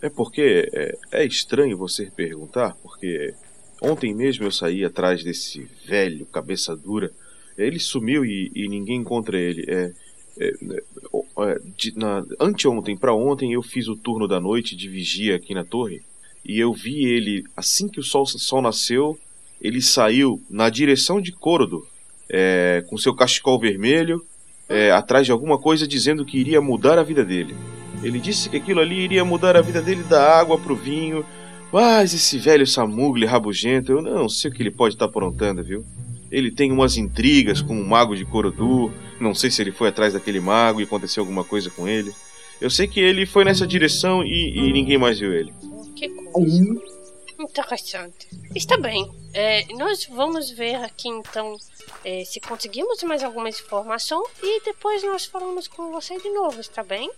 É porque é, é estranho você perguntar, porque ontem mesmo eu saí atrás desse velho cabeça dura. Ele sumiu e, e ninguém encontra ele. É, é, é, de- na- anteontem para ontem eu fiz o turno da noite de vigia aqui na torre e eu vi ele assim que o sol, sol nasceu. Ele saiu na direção de Corodo, é, com seu cachecol vermelho, é, atrás de alguma coisa dizendo que iria mudar a vida dele. Ele disse que aquilo ali iria mudar a vida dele da água pro vinho. Mas esse velho Samugli rabugento, eu não sei o que ele pode estar aprontando, viu? Ele tem umas intrigas com o mago de Corodu. Não sei se ele foi atrás daquele mago e aconteceu alguma coisa com ele. Eu sei que ele foi nessa direção e, e ninguém mais viu ele. que coisa. Interessante. Está bem. É, nós vamos ver aqui então é, se conseguimos mais alguma informação e depois nós falamos com você de novo, está bem?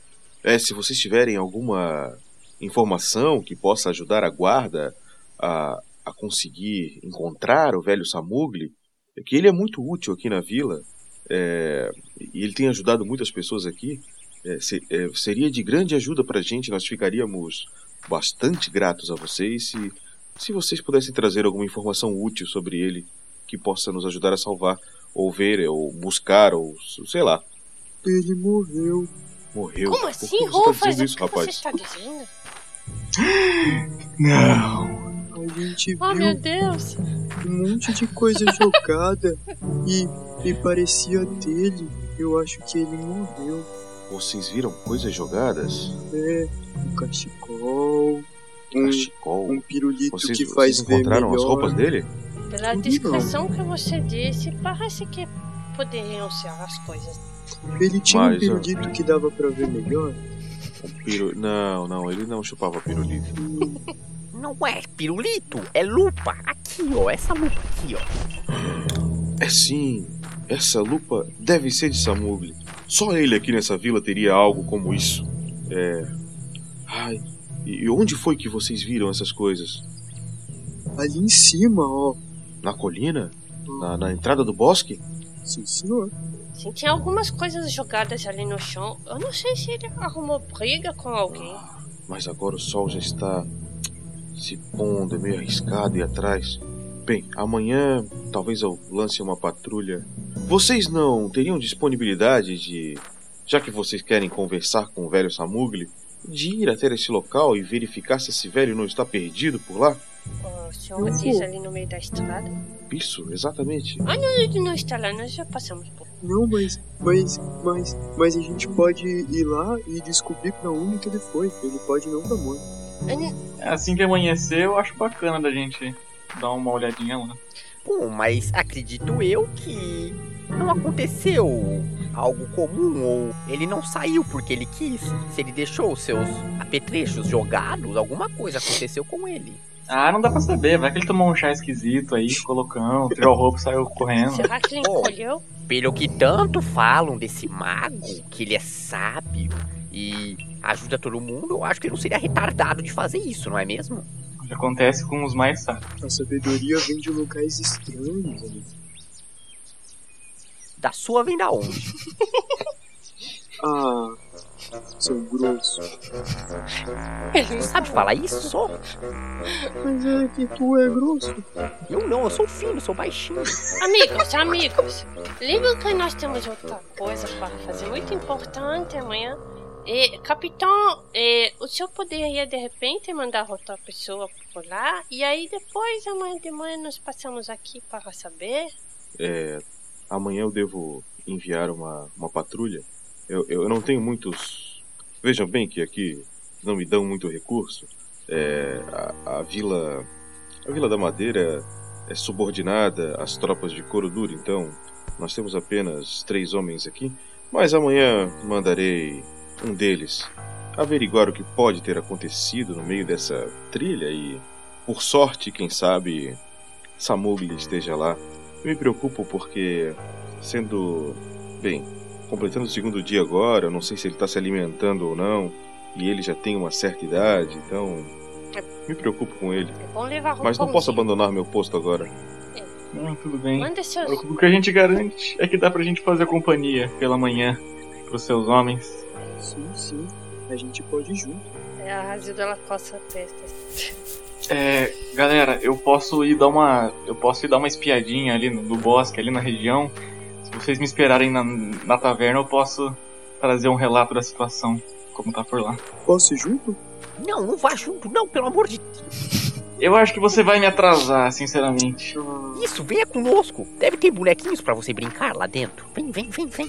É, se vocês tiverem alguma informação que possa ajudar a guarda a, a conseguir encontrar o velho Samugli, é que ele é muito útil aqui na vila é, e ele tem ajudado muitas pessoas aqui. é, se- é, seria de grande ajuda para a gente, nós ficaríamos bastante gratos a vocês se, se vocês pudessem trazer alguma informação útil sobre ele que possa nos ajudar a salvar, ou ver, ou buscar, ou sei lá. Ele morreu. Morreu. Como Por assim, que você tá Rufus? dizendo O isso, que rapaz? você está dizendo? Não. A gente Oh, viu meu Deus. um monte de coisa jogada e, e parecia dele. Eu acho que ele morreu. Vocês viram coisas jogadas? É, um cachecol, um, Cachecol? um pirulito Vocês, que vocês faz ver encontraram as roupas dele? Pela descrição que você disse, parece que poderiam ser as coisas. Ele tinha Mas, um pirulito que dava pra ver melhor. Um piru... Não, não, ele não chupava pirulito. Não é pirulito, é lupa. Aqui, ó, essa lupa aqui, ó. É sim, essa lupa deve ser de Samugli. Só ele aqui nessa vila teria algo como isso. É. Ai, e e onde foi que vocês viram essas coisas? Ali em cima, ó. Na colina? Na, na entrada do bosque? Sim, senhor. Sim, tinha algumas coisas jogadas ali no chão. Eu não sei se ele arrumou briga com alguém. Mas agora o sol já está se pondo, é meio arriscado ir atrás. Bem, amanhã talvez eu lance uma patrulha. Vocês não teriam disponibilidade de, já que vocês querem conversar com o velho Samugli, de ir até esse local e verificar se esse velho não está perdido por lá? O senhor diz ali no meio da estrada. Isso, exatamente. Ah, não, ele não está lá, nós já passamos por. Não, mas, mas, mas, mas a gente pode ir lá e descobrir pra onde que ele foi. Ele pode não tá morto. Assim que amanhecer, eu acho bacana da gente dar uma olhadinha lá. Bom, mas acredito eu que não aconteceu algo comum ou ele não saiu porque ele quis. Se ele deixou os seus apetrechos jogados, alguma coisa aconteceu com ele. Ah, não dá pra saber. Vai que ele tomou um chá esquisito aí, ficou loucão, tirou a roupa e saiu correndo. Será que ele encolheu? Pelo que tanto falam desse mago, que ele é sábio e ajuda todo mundo, eu acho que ele não seria retardado de fazer isso, não é mesmo? Acontece com os mais sábios. A sabedoria vem de locais estranhos. amigo. Da sua vem da onde? Ah, seu grosso. Ele não sabe falar isso só? Mas é que tu é grosso. Eu não, eu sou fino, sou baixinho. Amigos, amigos, lembram que nós temos outra coisa para fazer muito importante amanhã? E, capitão, eh, o senhor poderia de repente mandar outra pessoa por lá? E aí depois, amanhã de manhã, nós passamos aqui para saber? É, amanhã eu devo enviar uma, uma patrulha. Eu, eu não tenho muitos. Vejam bem que aqui não me dão muito recurso. É, a, a vila. A Vila da Madeira é subordinada às tropas de couro duro, então nós temos apenas três homens aqui. Mas amanhã mandarei um deles averiguar o que pode ter acontecido no meio dessa trilha e, por sorte, quem sabe, Samugli esteja lá. Eu me preocupo porque, sendo. Bem, completando o segundo dia agora, eu não sei se ele está se alimentando ou não, e ele já tem uma certa idade, então. Me preocupo com ele. É bom levar Mas não posso abandonar meu posto agora. Não, tudo bem. Manda seus. O que a gente garante é que dá pra gente fazer companhia pela manhã pros seus homens. Sim, sim. A gente pode ir junto. É, a Razilda ela coça a testa. É, galera, eu posso ir dar uma. Eu posso ir dar uma espiadinha ali no, no bosque, ali na região. Se vocês me esperarem na, na taverna, eu posso trazer um relato da situação, como tá por lá. Posso ir junto? Não, não vá junto, não, pelo amor de Deus. Eu acho que você vai me atrasar, sinceramente. Isso, venha conosco. Deve ter bonequinhos pra você brincar lá dentro. Vem, vem, vem, vem.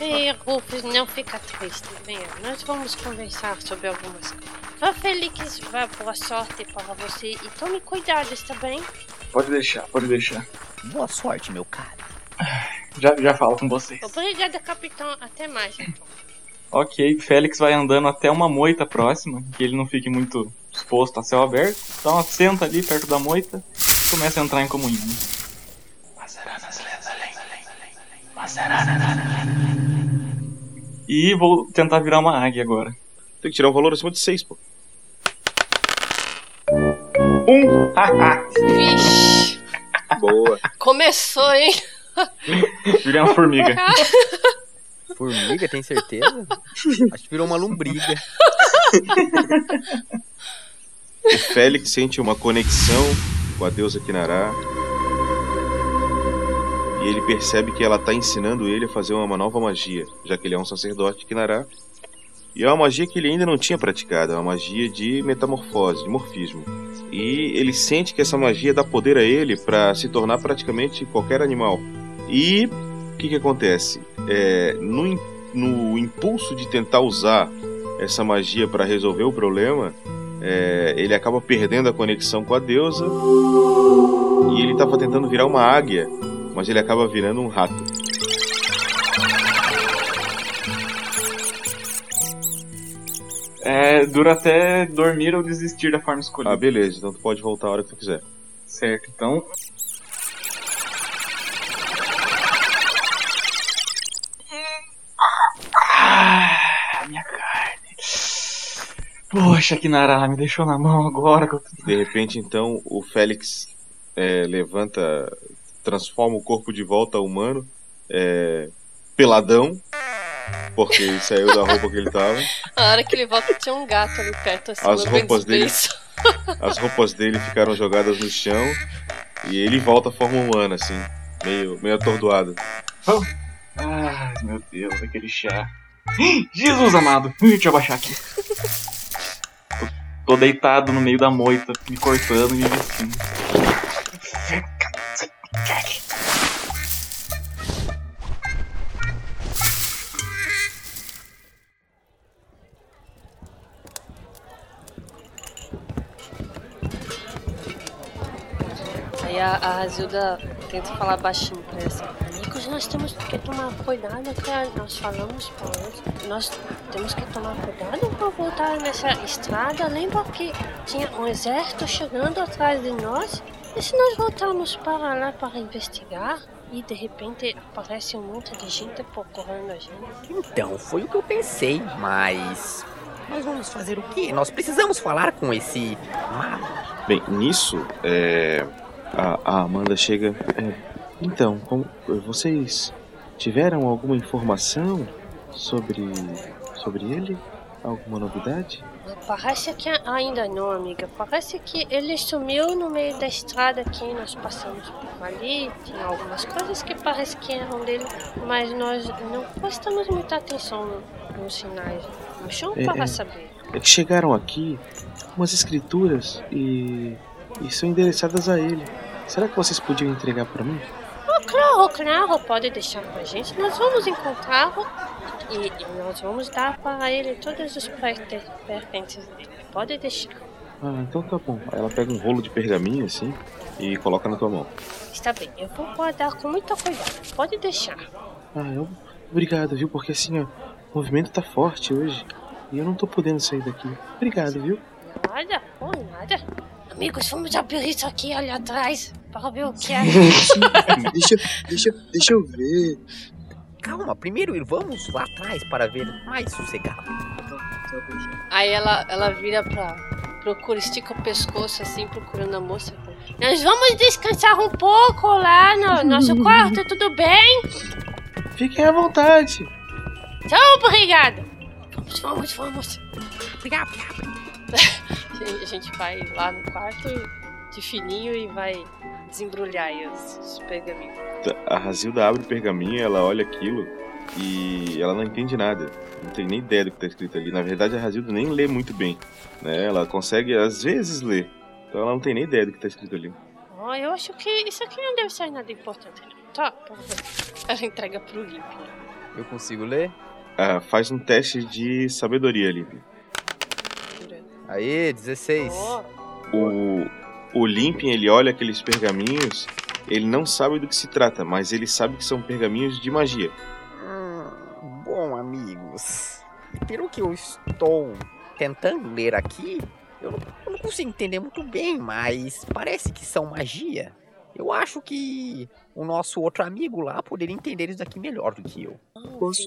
Ei, Rufus, não fica triste. Venha, nós vamos conversar sobre algumas coisas. Vá, Felix, vá, boa sorte para você e tome cuidado, está bem? Pode deixar, pode deixar. Boa sorte, meu cara. Já, já falo com vocês. Obrigada, capitão. Até mais. então. Ok, Félix vai andando até uma moita próxima, que ele não fique muito exposto a céu aberto. Então senta ali perto da moita e começa a entrar em comunhão. E vou tentar virar uma águia agora. Tem que tirar um valor acima de 6, pô. Um! Haha! Vixe, Boa. começou, hein? Virei uma formiga. Formiga, tem certeza? Acho que virou uma lombriga. O Félix sente uma conexão com a deusa Kinará. E ele percebe que ela está ensinando ele a fazer uma nova magia, já que ele é um sacerdote Kinará. E é uma magia que ele ainda não tinha praticado, é uma magia de metamorfose, de morfismo. E ele sente que essa magia dá poder a ele para se tornar praticamente qualquer animal. E o que, que acontece? É, no, no impulso de tentar usar essa magia para resolver o problema, é, ele acaba perdendo a conexão com a deusa e ele estava tentando virar uma águia, mas ele acaba virando um rato. É, dura até dormir ou desistir da forma escolhida. Ah, beleza, então tu pode voltar a hora que tu quiser. Certo, então. Ah, minha carne. Poxa, Kinara, me deixou na mão agora. que De repente, então, o Félix é, levanta, transforma o corpo de volta ao humano, é, peladão, porque ele saiu da roupa que ele tava. A hora que ele volta tinha um gato ali perto, assim, As roupas dele, as roupas dele ficaram jogadas no chão e ele volta à forma humana, assim, meio, meio atordoado. Ai, meu Deus, aquele chá. Jesus amado, deixa eu abaixar aqui. Tô, tô deitado no meio da moita, me cortando e me vestindo. Aí a, a tenta falar baixinho pra ela assim, Amigos, nós temos que tomar cuidado que nós falamos pra eles. Nós temos que tomar cuidado pra voltar nessa estrada. Lembra que tinha um exército chegando atrás de nós? E se nós voltarmos para lá para investigar? E de repente aparece um monte de gente procurando a gente. Então, foi o que eu pensei, mas. Nós vamos fazer o quê? Nós precisamos falar com esse mago. Bem, nisso, é, a, a Amanda chega. é, então, como- vocês tiveram alguma informação sobre sobre ele? Alguma novidade? Parece que ainda não, amiga. Parece que ele sumiu no meio da estrada que nós passamos por ali. Tinha algumas coisas que parece que eram dele, mas nós não prestamos muita atenção no- nos sinais no chão É, para é. saber. É que chegaram aqui umas escrituras e, e são endereçadas a ele. Será que vocês podiam entregar para mim? Oh, claro, claro, pode deixar com a gente. Nós vamos encontrá-lo e, e nós vamos dar para ele todos os perte- pertences dele. Pode deixar. Ah, então tá bom. Aí ela pega um rolo de pergaminho assim e coloca na tua mão. Está bem, eu vou guardar com muito cuidado. Pode deixar. Ah, eu... obrigado, viu? Porque assim, ó, O movimento tá forte hoje. E eu não tô podendo sair daqui. Obrigado, viu? Nada, por nada. Amigos, vamos abrir isso aqui ali atrás para ver o que é. deixa, deixa, deixa eu ver. Calma, primeiro vamos lá atrás para ver mais sossegado. Aí ela, ela vira pra. Procura, estica o pescoço assim, procurando a moça. Nós vamos descansar um pouco lá no nosso quarto, tudo bem? Fiquem à vontade. Tchau, obrigado. Vamos, vamos, vamos. Obrigado, obrigado. a gente vai lá no quarto de fininho e vai desembrulhar os, os pergaminhos. A Razilda abre o pergaminho, ela olha aquilo e ela não entende nada. Não tem nem ideia do que está escrito ali. Na verdade, a Razilda nem lê muito bem. Né? Ela consegue, às vezes, ler. Então ela não tem nem ideia do que está escrito ali. Oh, eu acho que isso aqui não deve ser nada importante. Tá, por favor. Ela entrega pro Limp. Eu consigo ler? Ah, faz um teste de sabedoria, Limp. Aí, 16. Oh. O, o Limpin, ele olha aqueles pergaminhos, ele não sabe do que se trata, mas ele sabe que são pergaminhos de magia. Hum, bom, amigos, pelo que eu estou tentando ler aqui, eu não, eu não consigo entender muito bem, mas parece que são magia. Eu acho que o nosso outro amigo lá poderia entender isso daqui melhor do que eu. Posso,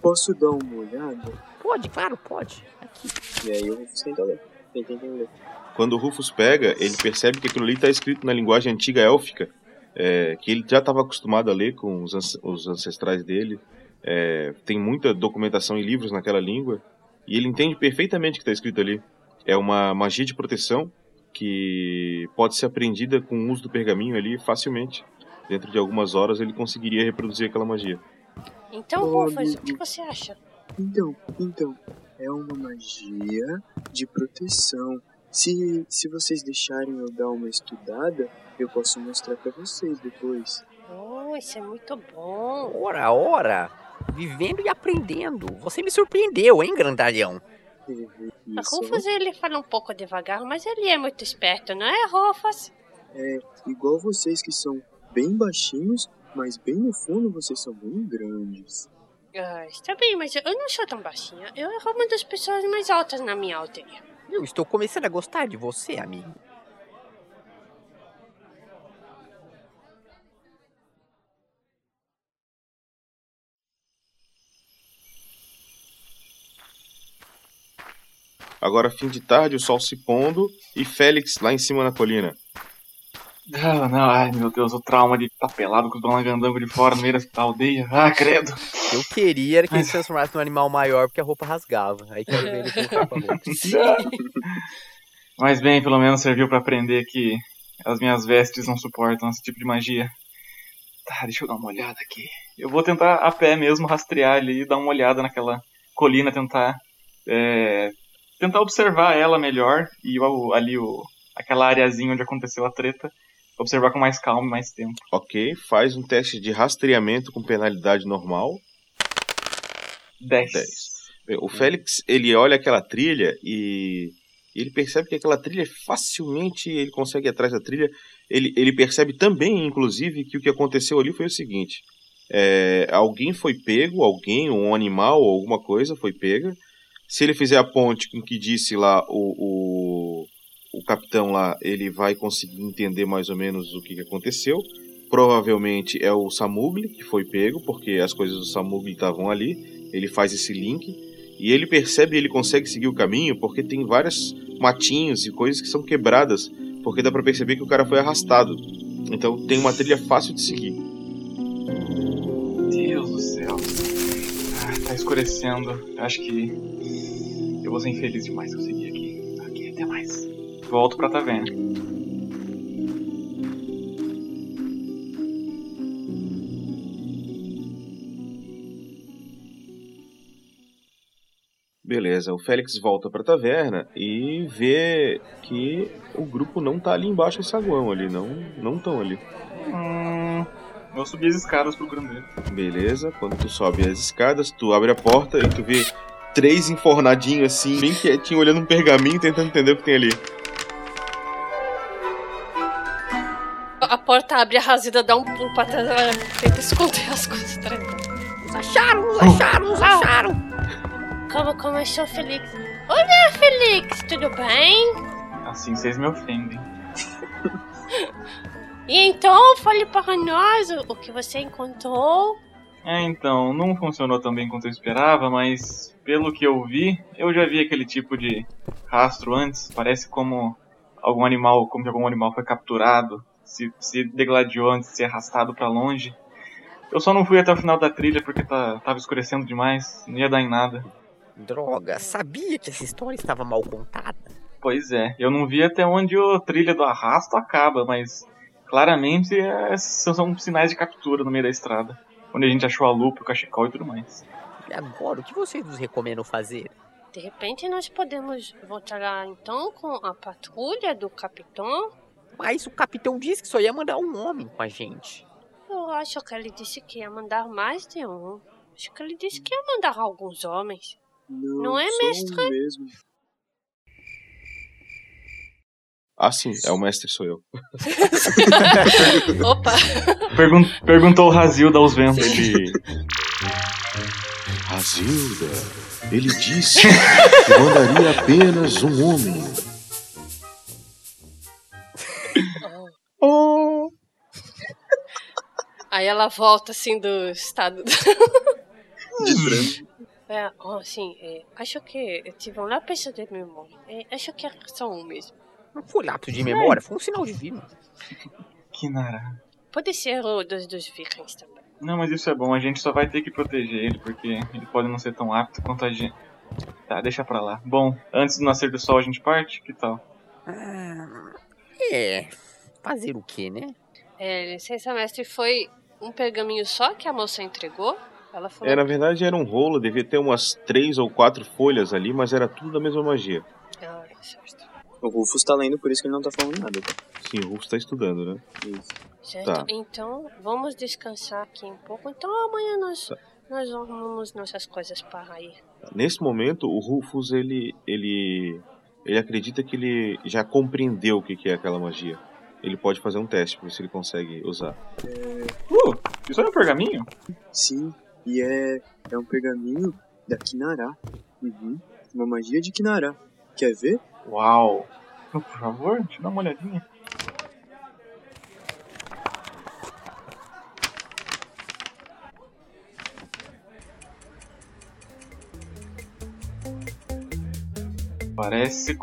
posso dar uma olhada? Pode, claro, pode. Aqui. E aí eu vou tentar ler. Tenta entender. Quando o Rufus pega, ele percebe que aquilo ali está escrito na linguagem antiga élfica, é, que ele já estava acostumado a ler com os, os ancestrais dele. É, tem muita documentação em livros naquela língua, e ele entende perfeitamente o que está escrito ali. É uma magia de proteção que pode ser aprendida com o uso do pergaminho ali facilmente. Dentro de algumas horas ele conseguiria reproduzir aquela magia. Então, Rufus, o que você acha? Então, então, é uma magia de proteção. Se, se vocês deixarem eu dar uma estudada, eu posso mostrar para vocês depois. Oh, isso é muito bom. Ora, ora! Vivendo e aprendendo. Você me surpreendeu, hein, grandalhão? A Rufus ele fala um pouco devagar, mas ele é muito esperto, não é, Rufus? É, igual vocês que são bem baixinhos, mas bem no fundo vocês são bem grandes. Ah, está bem, mas eu não sou tão baixinha. Eu era uma das pessoas mais altas na minha aldeia. Eu estou começando a gostar de você, amigo. Agora, fim de tarde, o sol se pondo e Félix lá em cima na colina. Ah, não, ai meu Deus, o trauma de estar pelado com o Dona Gandango de fora no meio da aldeia. Ah, credo. Eu queria que ele se transformasse num animal maior porque a roupa rasgava. Aí quero ver ele pra roupa. Mas bem, pelo menos serviu para aprender que as minhas vestes não suportam esse tipo de magia. Tá, deixa eu dar uma olhada aqui. Eu vou tentar a pé mesmo rastrear ali e dar uma olhada naquela colina, tentar é, tentar observar ela melhor e ali o, aquela areazinha onde aconteceu a treta, observar com mais calma e mais tempo. Ok, faz um teste de rastreamento com penalidade normal. 10. 10. O Félix, ele olha aquela trilha e ele percebe que aquela trilha facilmente ele consegue ir atrás da trilha. Ele, ele percebe também, inclusive, que o que aconteceu ali foi o seguinte: é, alguém foi pego, alguém, um animal ou alguma coisa foi pega. Se ele fizer a ponte com que disse lá o, o, o capitão lá, ele vai conseguir entender mais ou menos o que, que aconteceu. Provavelmente é o Samugli que foi pego, porque as coisas do Samugli estavam ali. Ele faz esse link e ele percebe ele consegue seguir o caminho porque tem vários matinhos e coisas que são quebradas, porque dá para perceber que o cara foi arrastado. Então tem uma trilha fácil de seguir. Deus do céu. Ah, tá escurecendo. Acho que eu vou ser infeliz demais se eu seguir aqui. Aqui, até mais. Volto pra taverna. Beleza, o Félix volta pra taverna e vê que o grupo não tá ali embaixo do saguão ali, não não estão ali. Hum, eu subi as escadas procurando ele. Beleza, quando tu sobe as escadas, tu abre a porta e tu vê três enfornadinhos assim, bem quietinho, olhando um pergaminho tentando entender o que tem ali. A porta abre, a Razida dá um pulo pra trás, ela tenta esconder as coisas atrás. Nos acharam, nos acharam, nos acharam. Como começou, Felix? Olá, Felix, tudo bem? Assim vocês me ofendem. E então, fale para nós o, o que você encontrou. É, então, não funcionou tão bem quanto eu esperava, mas pelo que eu vi, eu já vi aquele tipo de rastro antes. Parece como algum animal, como que algum animal foi capturado, se, se degladiou antes de ser arrastado para longe. Eu só não fui até o final da trilha porque tá, tava escurecendo demais, não ia dar em nada. Droga, sabia que essa história estava mal contada. Pois é, eu não vi até onde o trilha do arrasto acaba, mas claramente é, são sinais de captura no meio da estrada. Onde a gente achou a lupa, o cachecol e tudo mais. E agora, o que vocês nos recomendam fazer? De repente, nós podemos voltar lá então com a patrulha do capitão. Mas o capitão disse que só ia mandar um homem com a gente. Eu acho que ele disse que ia mandar mais de um. Acho que ele disse que ia mandar alguns homens. Não, Não é, mestre? mesmo. Ah, sim, é o mestre, sou eu. Opa! Pergun perguntou o Razilda aos ventos. Ele. Razilda, ele disse que mandaria apenas um homem. Aí ela volta assim do estado. De branco. É, oh, sim, é, acho que eu tive um lápis de memória. É, acho que é só um mesmo. Não foi lápis de memória, foi um sinal divino. Que nara. Pode ser o dos, dos vikings também. Não, mas isso é bom, a gente só vai ter que proteger ele, porque ele pode não ser tão apto quanto a gente. Tá, deixa pra lá. Bom, antes do nascer do sol a gente parte? Que tal? Ah, é. Fazer o quê, né? É, licença, mestre, foi um pergaminho só que a moça entregou? Ela falou. É, na verdade era um rolo, devia ter umas três ou quatro folhas ali, mas era tudo da mesma magia. Ah, certo. O Rufus tá lendo, por isso que ele não tá falando nada. Tá? Sim, o Rufus tá estudando, né? Isso. Certo, Tá. então vamos descansar aqui um pouco. Então amanhã nós, nós arrumamos nossas coisas para ir. Nesse momento, o Rufus, ele, ele, ele acredita que ele já compreendeu o que é aquela magia. Ele pode fazer um teste pra ver se ele consegue usar. Uh, isso é um pergaminho? Sim, e é, é um pergaminho da Kinará. Uhum. Uma magia de Kinará. Quer ver? Uau! Oh, por favor, deixa eu dar uma olhadinha. Parece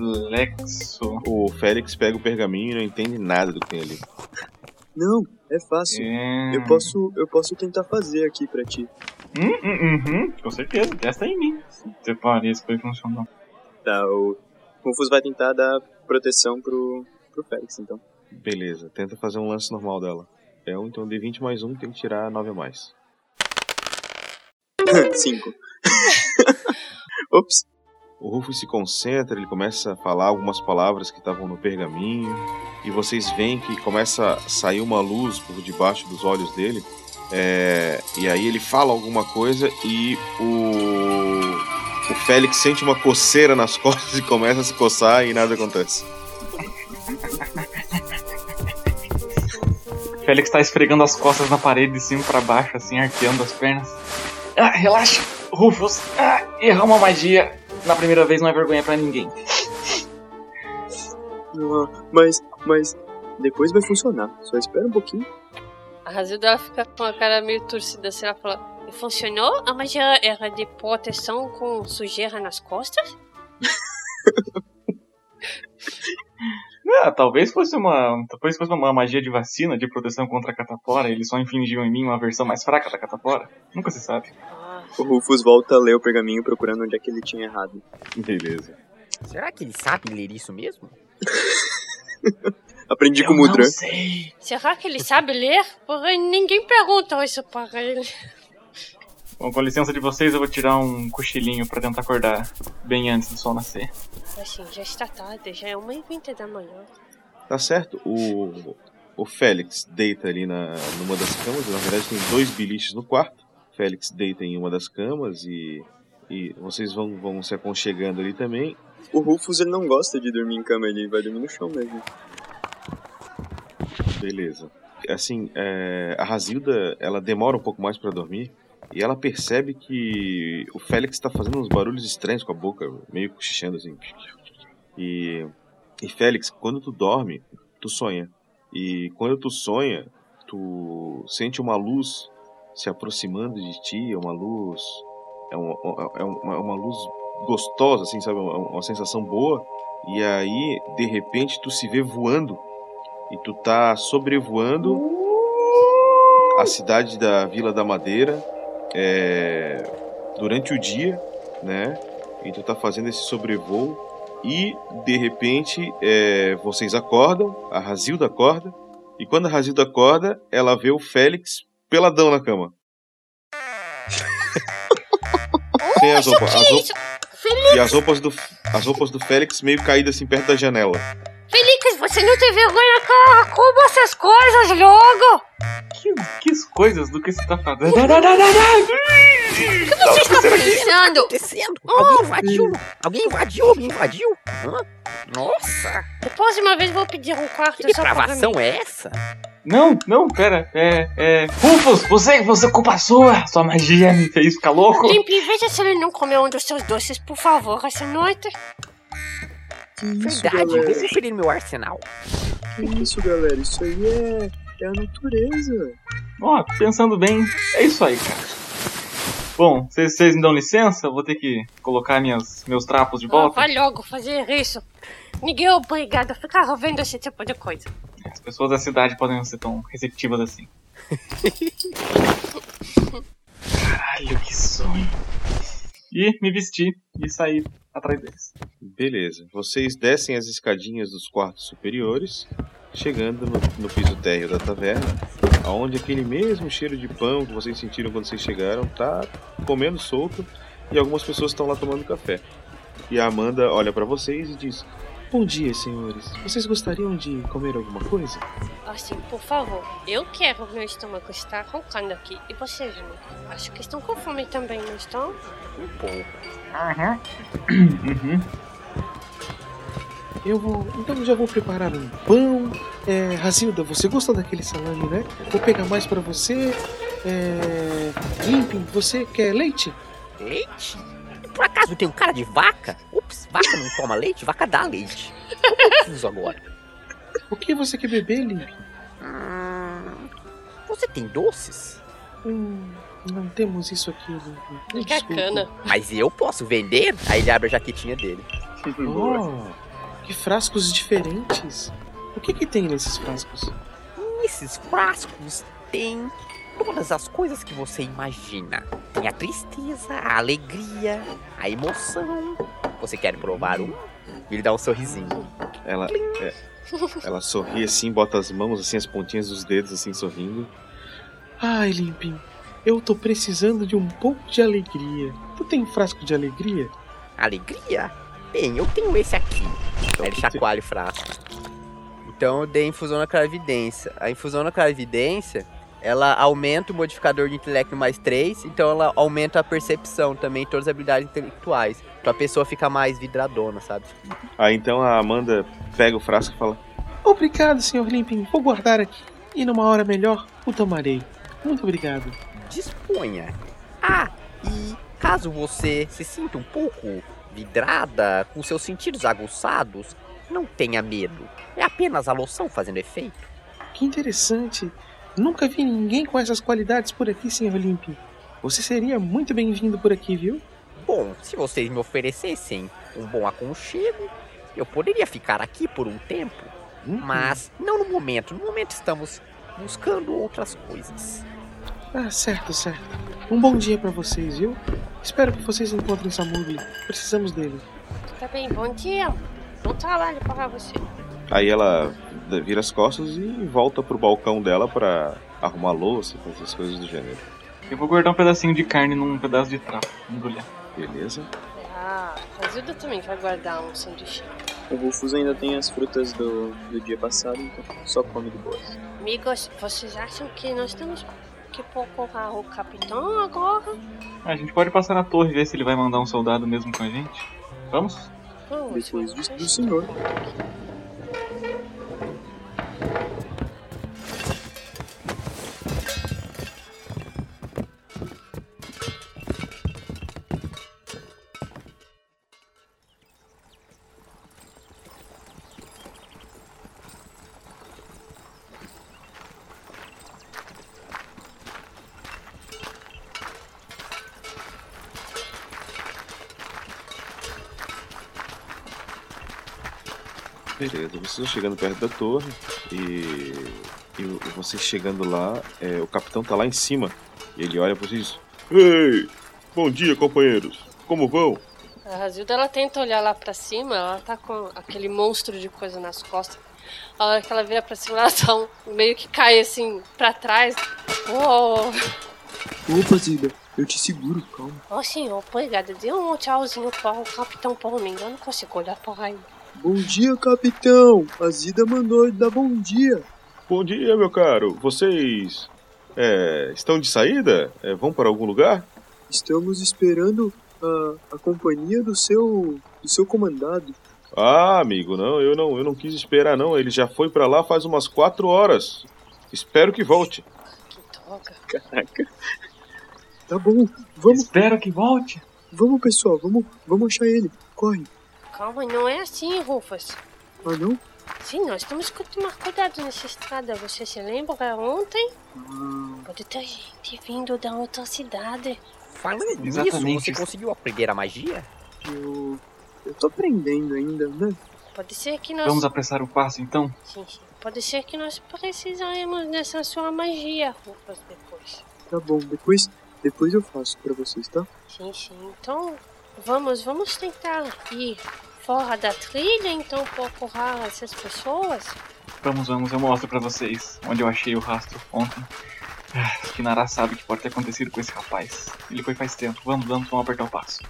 complexo. O Félix pega o pergaminho e não entende nada do que tem ali. Não, é fácil. É... Eu posso, eu posso tentar fazer aqui pra ti. Hum, hum, uhum, com certeza, testa em mim. Se parece que vai funcionar. Tá, o Rufus vai tentar dar proteção pro, pro Félix, então. Beleza, tenta fazer um lance normal dela. É um, então D20 mais um tem que tirar 9 a mais. Cinco. Ops. O Rufus se concentra, ele começa a falar algumas palavras que estavam no pergaminho, e vocês veem que começa a sair uma luz por debaixo dos olhos dele. É, e aí ele fala alguma coisa e o, o Félix sente uma coceira nas costas e começa a se coçar e nada acontece. Félix tá esfregando as costas na parede de cima pra baixo, assim, arqueando as pernas. Ah, relaxa, Rufus. Ah, errar uma magia na primeira vez não é vergonha pra ninguém. Ah, mas, mas depois vai funcionar. Só espera um pouquinho. A Razilda ela fica com a cara meio torcida assim, ela fala. "E Funcionou? A magia era de proteção com sujeira nas costas? Ah, talvez fosse uma. Talvez fosse uma magia de vacina de proteção contra a catapora. Eles só infligiam em mim uma versão mais fraca da catapora. Nunca se sabe. O Rufus volta a ler o pergaminho procurando onde é que ele tinha errado. Beleza. Será que ele sabe ler isso mesmo? Aprendi com o Eu não Mudran. sei. será que ele sabe ler? Porém, ninguém pergunta isso para ele. Bom, com licença de vocês, eu vou tirar um cochilinho pra tentar acordar bem antes do sol nascer. Assim, já está tarde, já é 1h20 da manhã. Tá certo? O, o Félix deita ali na, numa das camas. Na verdade, tem dois biliches no quarto. Félix deita em uma das camas e, e vocês vão, vão se aconchegando ali também. O Rufus ele não gosta de dormir em cama, ele vai dormir no chão mesmo. Beleza. Assim, é, a Razilda, ela demora um pouco mais pra dormir. E ela percebe que o Félix está fazendo uns barulhos estranhos com a boca, meio cochichando assim. E, e Félix, quando tu dorme, tu sonha. E quando tu sonha, tu sente uma luz se aproximando de ti, é uma luz. É uma, é uma, é uma luz gostosa, assim, sabe? Uma, uma sensação boa. E aí, de repente, tu se vê voando. E tu tá sobrevoando a cidade da Vila da Madeira é, durante o dia, né? E tu tá fazendo esse sobrevoo. E, de repente, é, vocês acordam, a Razilda acorda. E quando a Razilda acorda, ela vê o Félix peladão na cama. Sem as roupas. As roupas e as roupas, do, as roupas do Félix meio caídas assim perto da janela. Felix, você não tem vergonha cara? Como essas coisas logo? Que, que coisas do que você tá falando? O que você está pensando? acontecendo? Alguém invadiu? Alguém invadiu? Alguém invadiu? Hã? Nossa! Da próxima vez vou pedir um quarto Que depravação é essa? Não, não, pera. É. É. Rufus, você, você culpa sua. Sua magia me fez ficar louco. Limpe, veja se ele não comeu um dos seus doces, por favor, essa noite. Que isso, Verdade, vou galera? conferir meu arsenal. Que isso, galera? Isso aí é, é a natureza. Ó, pensando bem, é isso aí, cara. Bom, vocês vocês me dão licença? Eu vou ter que colocar minhas, meus trapos de Ah, volta. vai logo fazer isso. Ninguém é obrigado a ficar vendo esse tipo de coisa. As pessoas da cidade podem não ser tão receptivas assim. Caralho, que sonho. E me vesti e saí atrás deles. Beleza. Vocês descem as escadinhas dos quartos superiores, chegando no, no piso térreo da taverna, aonde aquele mesmo cheiro de pão que vocês sentiram quando vocês chegaram tá comendo solto e algumas pessoas estão lá tomando café. E a Amanda olha pra vocês e diz: Bom dia, senhores. Vocês gostariam de comer alguma coisa? Assim, por favor, eu quero. Meu estômago está roncando aqui. E vocês, né? Acho que estão com fome também, não estão? Um pouco. Uhum. Eu vou. Então já vou preparar um pão. É, Razilda, você gosta daquele salame, né? Vou pegar mais pra você. É. Limping, você quer leite? Leite? Por acaso tem um cara de vaca? Ups, vaca não toma leite? Vaca dá leite. Tô confuso agora. O que você quer beber, Limping? Hum, você tem doces? Hum, não temos isso aqui. Me Que cana. Mas eu posso vender? Aí ele abre a jaquetinha dele. Oh, que frascos diferentes. O que que tem nesses frascos? Nesses frascos tem todas as coisas que você imagina. Tem a tristeza, a alegria, a emoção. Você quer provar um? Ele dá um sorrisinho. Ela, é, ela sorri assim, bota as mãos assim, as pontinhas dos dedos assim, sorrindo. Ai, Limping, eu tô precisando de um pouco de alegria. Tu tem um frasco de alegria? Alegria? Bem, eu tenho esse aqui. Então, Aí ele chacoalha o frasco. Então eu dei infusão na clarividência. A infusão na clarividência, ela aumenta o modificador de intelecto mais 3, então ela aumenta a percepção também, todas as habilidades intelectuais. Então a pessoa fica mais vidradona, sabe? Aí então a Amanda pega o frasco e fala: Obrigado, Sr. Limping. Vou guardar aqui. E numa hora melhor, o tomarei. Muito obrigado. Disponha. Ah, e caso você se sinta um pouco vidrada, com seus sentidos aguçados, não tenha medo. É apenas a loção fazendo efeito. Que interessante. Nunca vi ninguém com essas qualidades por aqui, Sr. Limping. Você seria muito bem-vindo por aqui, viu? Bom, se vocês me oferecessem um bom aconchego, eu poderia ficar aqui por um tempo. Mas não no momento. No momento estamos buscando outras coisas. Ah, certo, certo. Um bom dia pra vocês, viu? Espero que vocês encontrem Samugli. Precisamos dele. Tá bem, bom dia. Bom trabalho para você. Aí ela vira as costas e volta pro balcão dela pra arrumar louça, fazer as coisas do gênero. Eu vou guardar um pedacinho de carne num pedaço de trapo. Embrulhar. Beleza? Ah, a Zilda também vai guardar um sanduíche. O Rufus ainda tem as frutas do, do dia passado, então só come de boas. Amigos, vocês acham que nós temos que procurar o capitão agora? A gente pode passar na torre e ver se ele vai mandar um soldado mesmo com a gente. Vamos? Vamos, Depois do, do senhor. Thank you. Vocês chegando perto da torre e, e vocês chegando lá, é, o capitão tá lá em cima. E ele olha pra vocês. Ei! Bom dia, companheiros. Como vão? A Razilda ela tenta olhar lá pra cima, ela tá com aquele monstro de coisa nas costas. A hora que ela vira pra cima, ela tá um, meio que cai assim pra trás. Uou! Opa, Zida, eu te seguro, calma. Ó senhor, obrigada. Dê um tchauzinho para o capitão por mim. Eu não consigo olhar por aí. Bom dia, capitão. A Zida mandou dar bom dia. Bom dia, meu caro. Vocês é, estão de saída? É, vão para algum lugar? Estamos esperando a, a companhia do seu do seu comandado. Ah, amigo, não, eu não, eu não quis esperar não. Ele já foi para lá faz umas quatro horas. Espero que volte. Que droga. Caraca. Tá bom, vamos, Espero que volte. vamos pessoal, vamos, vamos achar ele. Corre. Calma, não é assim, Rufus. Ah não? Sim, nós temos que tomar cuidado nessa estrada. Você se lembra ontem? Ah, Pode ter gente vindo da outra cidade. Falando nisso, Exatamente você conseguiu aprender a magia? eu eu tô aprendendo ainda, né? Pode ser que nós. Vamos apressar o passo então? Sim, sim. Pode ser que nós precisaremos dessa sua magia, Rufus, depois. Tá bom, depois depois eu faço pra vocês, tá? Sim, sim. Então, vamos, vamos tentar ir fora da trilha, então procurar essas pessoas. Vamos, vamos, eu mostro pra vocês onde eu achei o rastro ontem. Ah, Kinara sabe o que pode ter acontecido com esse rapaz. Ele foi faz tempo. Vamos, vamos, vamos apertar o passo.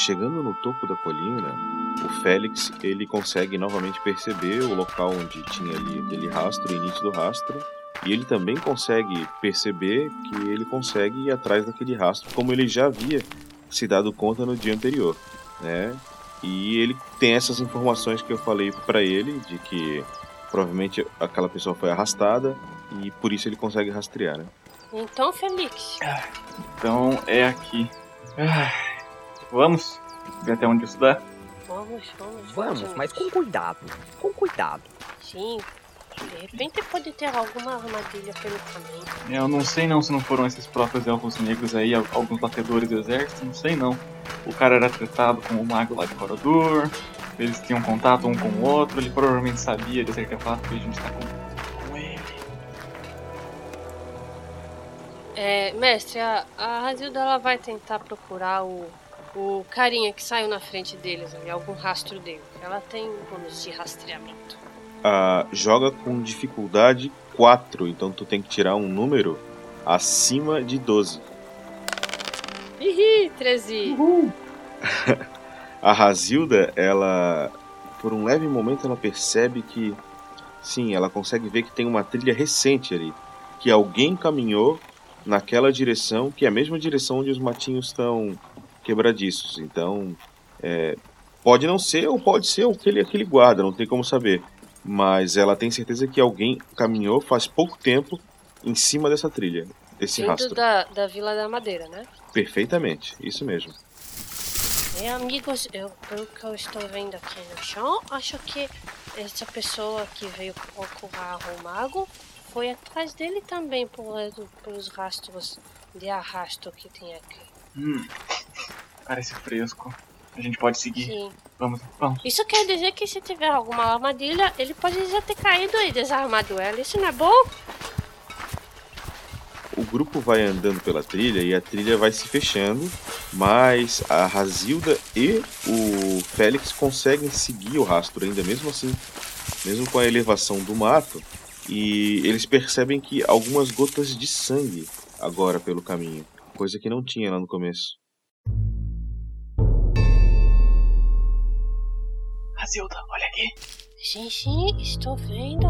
Chegando no topo da colina, o Félix ele consegue novamente perceber o local onde tinha ali aquele rastro, o início do rastro, e ele também consegue perceber que ele consegue ir atrás daquele rastro, como ele já havia se dado conta no dia anterior, né? E ele tem essas informações que eu falei pra ele de que provavelmente aquela pessoa foi arrastada e por isso ele consegue rastrear, né? Então, Felix, Então é aqui. Ah, vamos ver até onde isso dá. vamos, vamos. Vamos, mas com cuidado. Com cuidado. Sim. De repente pode ter alguma armadilha pelo caminho. Eu não sei não se não foram esses próprios elfos negros aí, al- alguns batedores do exército, não sei não. O cara era tratado com o mago lá de Corodor, eles tinham contato um com o outro, ele provavelmente sabia desse artefato que a gente tá com, com ele. É, mestre, a, a Razilda ela vai tentar procurar o, o carinha que saiu na frente deles ali, algum rastro dele. Ela tem bônus de rastreamento. Ah, joga com dificuldade 4, então tu tem que tirar um número acima de 12. Ih, 13. A Razilda, ela por um leve momento ela percebe que sim, ela consegue ver que tem uma trilha recente ali, que alguém caminhou naquela direção, que é a mesma direção onde os matinhos estão quebradiços. Então, é, pode não ser ou pode ser aquele aquele guarda, não tem como saber. Mas ela tem certeza que alguém caminhou faz pouco tempo em cima dessa trilha, desse Vindo rastro. da, da Vila da Madeira, né? Perfeitamente, isso mesmo. É, amigos, eu, pelo que eu estou vendo aqui no chão, acho que essa pessoa que veio procurar o mago foi atrás dele também por, pelos rastros de arrasto que tem aqui. Hum, parece fresco. A gente pode seguir. Sim. Vamos, vamos. Isso quer dizer que se tiver alguma armadilha, ele pode já ter caído e desarmado ela. Isso não é bom? O grupo vai andando pela trilha e a trilha vai se fechando, mas a Razilda e o Félix conseguem seguir o rastro ainda mesmo assim, mesmo com a elevação do mato, e eles percebem que algumas gotas de sangue agora pelo caminho, coisa que não tinha lá no começo. Razilda, olha aqui. Sim, sim, estou vendo.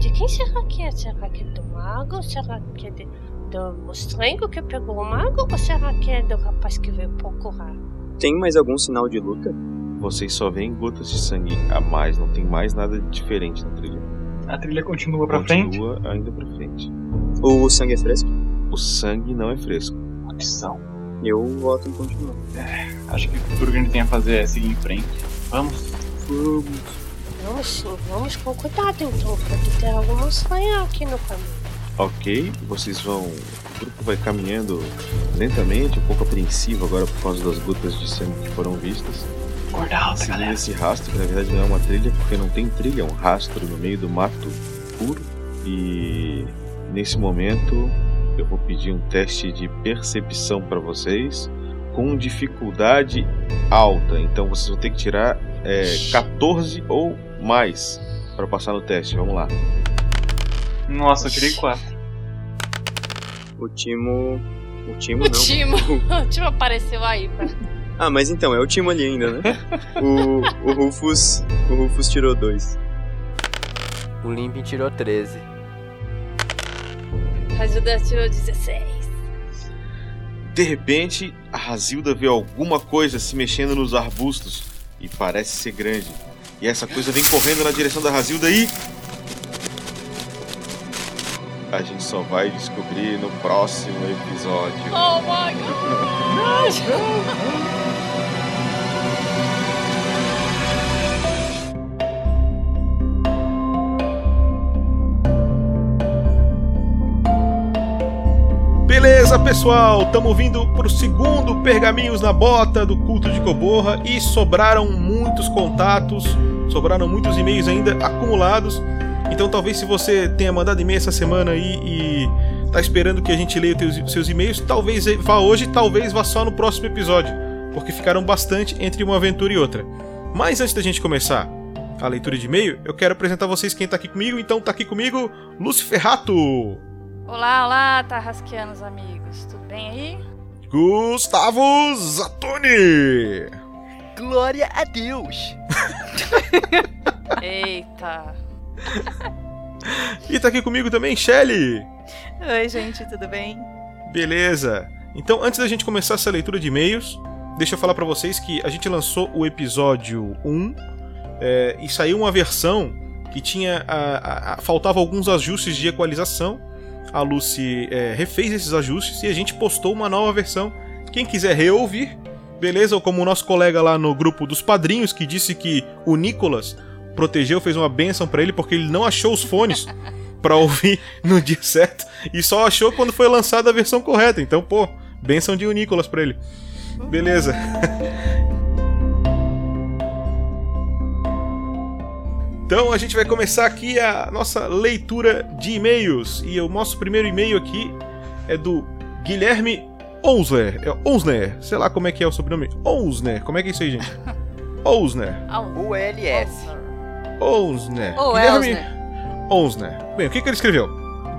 De quem será que é? Será que é do mago? Será que é de- do mostrengo que pegou o mago? Ou será que é do rapaz que veio procurar? Tem mais algum sinal de luta? Vocês só veem gotas de sangue a mais, não tem mais nada diferente na trilha. A trilha continua pra frente. Continua ainda pra frente. O sangue é fresco? O sangue não é fresco. Opção. Eu voto em continuar. Acho que tudo que a gente tem a fazer é seguir em frente. Vamos. Vamos. Vamos, vamos com cuidado então, pode ter alguma sonha aqui no caminho. Ok, vocês vão. O grupo vai caminhando lentamente, um pouco apreensivo agora por causa das gotas de sangue que foram vistas. Acordar, Seguindo esse rastro, que na verdade não é uma trilha, porque não tem trilha, é um rastro no meio do mato puro. E nesse momento eu vou pedir um teste de percepção para vocês com dificuldade alta. Então vocês vão ter que tirar é, 14 ou mais para passar no teste. Vamos lá. Nossa, eu tirei 4. O Timo. O Timo O não. Timo. O Timo apareceu aí. Pra... Ah, mas então, é o Timo ali ainda, né? o, o Rufus. O Rufus tirou dois. O Limpin tirou 13. Razilda tirou 16. De repente, a Razilda vê alguma coisa se mexendo nos arbustos e parece ser grande. E essa coisa vem correndo na direção da Razilda e. A gente só vai descobrir no próximo episódio. Oh my god! Beleza, pessoal, estamos vindo pro segundo Pergaminhos na Bota do culto de Coborra e sobraram muitos contatos, sobraram muitos e-mails ainda acumulados. Então, talvez se você tenha mandado e-mail essa semana aí e tá esperando que a gente leia os seus e-mails, talvez vá hoje, talvez vá só no próximo episódio, porque ficaram bastante entre uma aventura e outra. Mas antes da gente começar a leitura de e-mail, eu quero apresentar vocês quem tá aqui comigo. Então, tá aqui comigo, Lúcio Ferrato. Olá, olá, Tarrasqueanos amigos. Tudo bem aí? Gustavo Zatoni! Glória a Deus! Eita. E tá aqui comigo também, Shelly! Oi, gente, tudo bem? Beleza! Então, antes da gente começar essa leitura de e-mails, deixa eu falar pra vocês que a gente lançou o episódio 1 é, e saiu uma versão que tinha. A, a- a- faltava alguns ajustes de equalização. A Lucy é, refez esses ajustes e a gente postou uma nova versão. Quem quiser reouvir, beleza? Ou como o nosso colega lá no grupo dos padrinhos que disse que o Nicolas protegeu, fez uma benção pra ele porque ele não achou os fones pra ouvir no dia certo e só achou quando foi lançada a versão correta. Então, pô, benção de o Nicolas pra ele. Beleza. Então a gente vai começar aqui a nossa leitura de e-mails. E o nosso primeiro e-mail aqui é do Guilherme Onsler. É Onsner, sei lá como é que é o sobrenome. Onsner, como é que é isso aí, gente? Onsner. O LS. Onsner. Guilherme. Onsner. Bem, o que, que ele escreveu?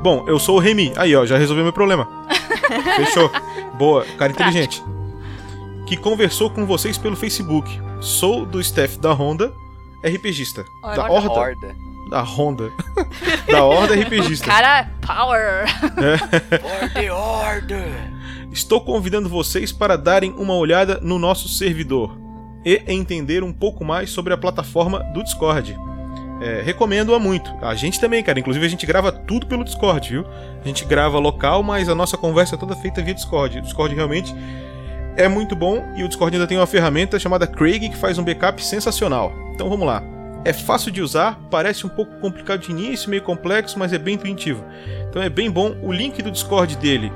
Bom, eu sou o Remy. Aí, ó, já resolveu meu problema. Fechou. Boa, cara inteligente. Que conversou com vocês pelo Facebook. Sou do staff da Honda, RPGista. Olha, da Horda. Horda. Da Honda. da Horda RPGista. Cara, power. Order, order! Estou convidando vocês para darem uma olhada no nosso servidor e entender um pouco mais sobre a plataforma do Discord. É, Recomendo-a muito. A gente também, cara. Inclusive, a gente grava tudo pelo Discord, viu? A gente grava local, mas a nossa conversa é toda feita via Discord. O Discord realmente é muito bom e o Discord ainda tem uma ferramenta chamada Craig que faz um backup sensacional. Então vamos lá. É fácil de usar, parece um pouco complicado de início, meio complexo, mas é bem intuitivo. Então é bem bom. O link do Discord dele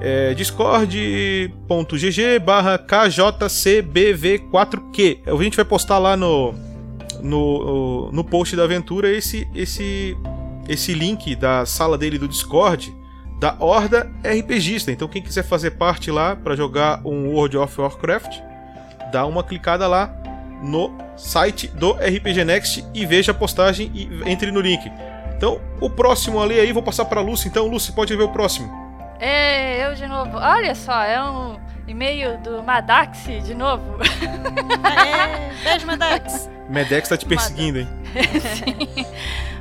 é discord.gg barra KJCBV4Q. A gente vai postar lá no, no, no post da aventura esse, esse, esse link da sala dele do Discord da Horda RPGista. Então quem quiser fazer parte lá para jogar um World of Warcraft, dá uma clicada lá no site do RPG Next e veja a postagem e entre no link. Então, o próximo ali aí, vou passar para Lucy. Então, Lucy, pode ver o próximo. É, eu de novo. Olha só, é um e-mail do Madaxi de novo. Aê, beijo, Medex. Medex tá te perseguindo, hein? Sim.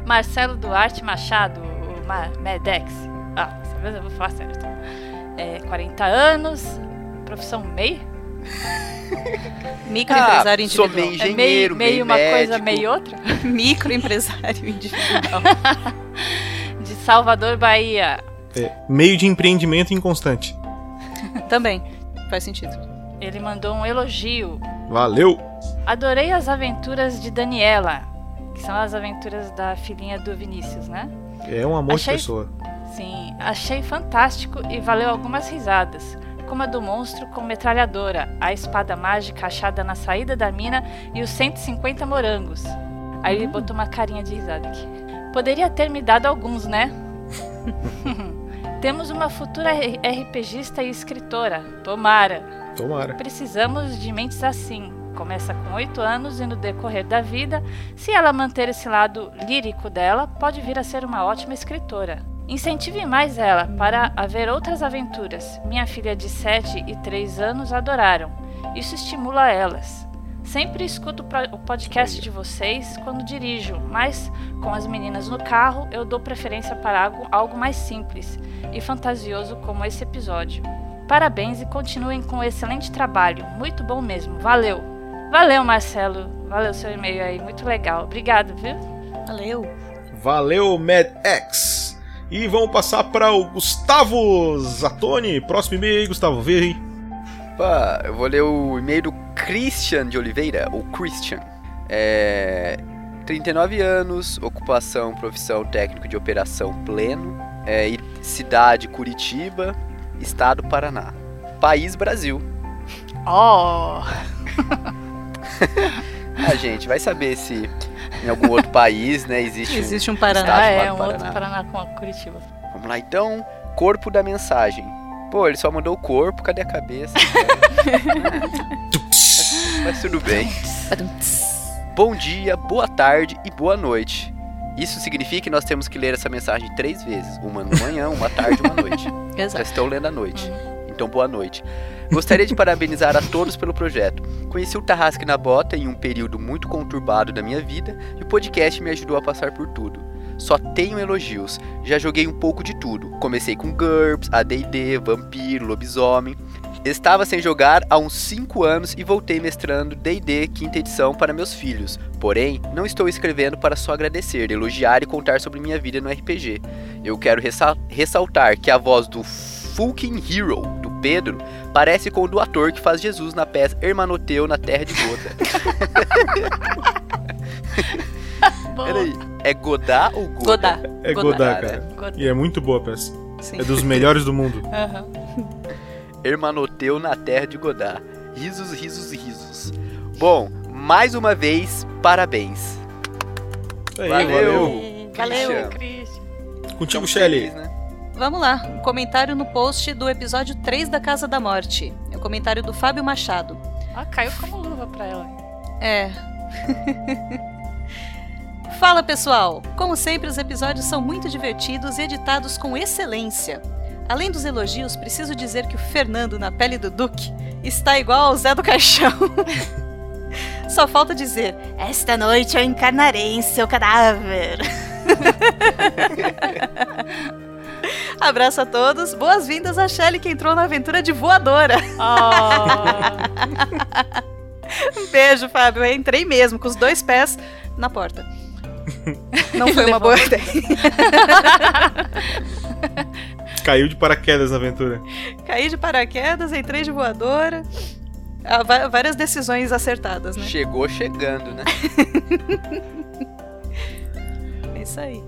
Marcelo Duarte Machado, o Ma Medex. Ah, vez eu vou falar certo. É, 40 anos, profissão MEI. Microempresário Ah, sou individual. meio É meio, engenheiro, meio meio uma coisa, médico. meio outra. Microempresário individual. De Salvador, Bahia. É, meio de empreendimento inconstante. Também. Faz sentido. Ele mandou um elogio. Valeu! Adorei as aventuras de Daniela. que são as aventuras da filhinha do Vinícius, né? É um amor Achei- de pessoa. Sim, achei fantástico e valeu algumas risadas, como a do monstro com metralhadora, a espada mágica achada na saída da mina e os 150 morangos. Aí ele botou uma carinha de risada aqui. Poderia ter me dado alguns, né? Temos uma futura RPGista e escritora, tomara. Tomara. Precisamos de mentes assim. Começa com 8 anos e no decorrer da vida, se ela manter esse lado lírico dela, pode vir a ser uma ótima escritora. Incentive mais ela para haver outras aventuras. Minha filha de 7 e 3 anos adoraram. Isso estimula elas. Sempre escuto o podcast de vocês quando dirijo, mas com as meninas no carro eu dou preferência para algo, algo mais simples e fantasioso como esse episódio. Parabéns e continuem com o excelente trabalho. Muito bom mesmo. Valeu. Valeu, Marcelo. Valeu seu e-mail aí. Muito legal. Obrigado, viu? Valeu. Valeu, Mad X. E vamos passar para o Gustavo Zatoni. Próximo e-mail aí, Gustavo. Vê aí. Opa, eu vou ler o e-mail do Christian de Oliveira, ou Christian. É. 39 anos, ocupação, profissão técnico de operação pleno, é, cidade Curitiba, estado Paraná. País Brasil. Oh! A gente vai saber se em algum outro país, né, existe, Existe um Paraná. Ah, é, chamado um outro Paraná com a Curitiba. Vamos lá então. Corpo da mensagem. Pô, ele só mandou o corpo, cadê a cabeça? Mas tudo bem. Bom dia, boa tarde e boa noite. Isso significa que nós temos que ler essa mensagem três vezes: uma de manhã, uma tarde e uma noite. Já Exato. estão lendo à noite. Então, boa noite. Gostaria de parabenizar a todos pelo projeto. Conheci o Tarrasque na Bota em um período muito conturbado da minha vida e o podcast me ajudou a passar por tudo. Só tenho elogios. Já joguei um pouco de tudo. Comecei com GURPS, AD&D, Vampiro, Lobisomem. Estava sem jogar há uns 5 anos e voltei mestrando D&D quinta edição para meus filhos. Porém, não estou escrevendo para só agradecer, elogiar e contar sobre minha vida no RPG. Eu quero ressa- ressaltar que a voz do Fucking Hero, do Pedro, parece com o do ator que faz Jesus na peça Hermanoteu na Terra de Gota. Peraí, é Godá ou Goda? Godá. É Godá, Godá, né? cara. Godá. E é muito boa a peça. Sim. É dos melhores do mundo. Aham. Hermanoteu na Terra de Godá. Risos, risos, risos. Bom, mais uma vez, parabéns. Aí, Valeu. Valeu. Christian. Christian. Contigo, Shelly. né? Vamos lá, um comentário no post do episódio 3 da Casa da Morte. É o comentário do Fábio Machado. Ah, caiu como luva pra ela. É. Fala pessoal! Como sempre, os episódios são muito divertidos e editados com excelência. Além dos elogios, preciso dizer que o Fernando na pele do Duque está igual ao Zé do Caixão. Só falta dizer: Esta noite eu encarnarei em seu cadáver. Abraço a todos, boas-vindas a Shelly que entrou na aventura de voadora. Ah, Um beijo, Fábio. Eu entrei mesmo, com os dois pés na porta. Não foi uma boa ideia. Caiu de paraquedas na aventura. Caí de paraquedas, entrei de voadora. Ah, va- várias decisões acertadas, né? Chegou chegando, né? É isso aí.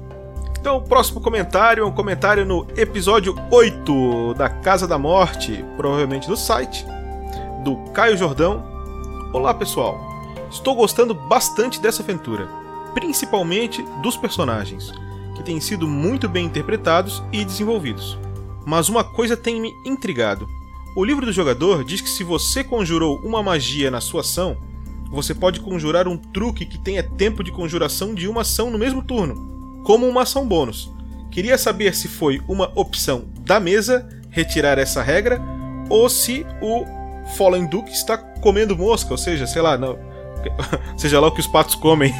Então, o próximo comentário é um comentário no episódio 8 da Casa da Morte, provavelmente do site, do Caio Jordão. Olá, pessoal. Estou gostando bastante dessa aventura, principalmente dos personagens, que têm sido muito bem interpretados e desenvolvidos. Mas uma coisa tem me intrigado. O livro do jogador diz que se você conjurou uma magia na sua ação, você pode conjurar um truque que tenha tempo de conjuração de uma ação no mesmo turno como uma ação bônus. Queria saber se foi uma opção da mesa retirar essa regra ou se o Fallen Duke está comendo mosca, ou seja, sei lá, não, seja lá o que os patos comem.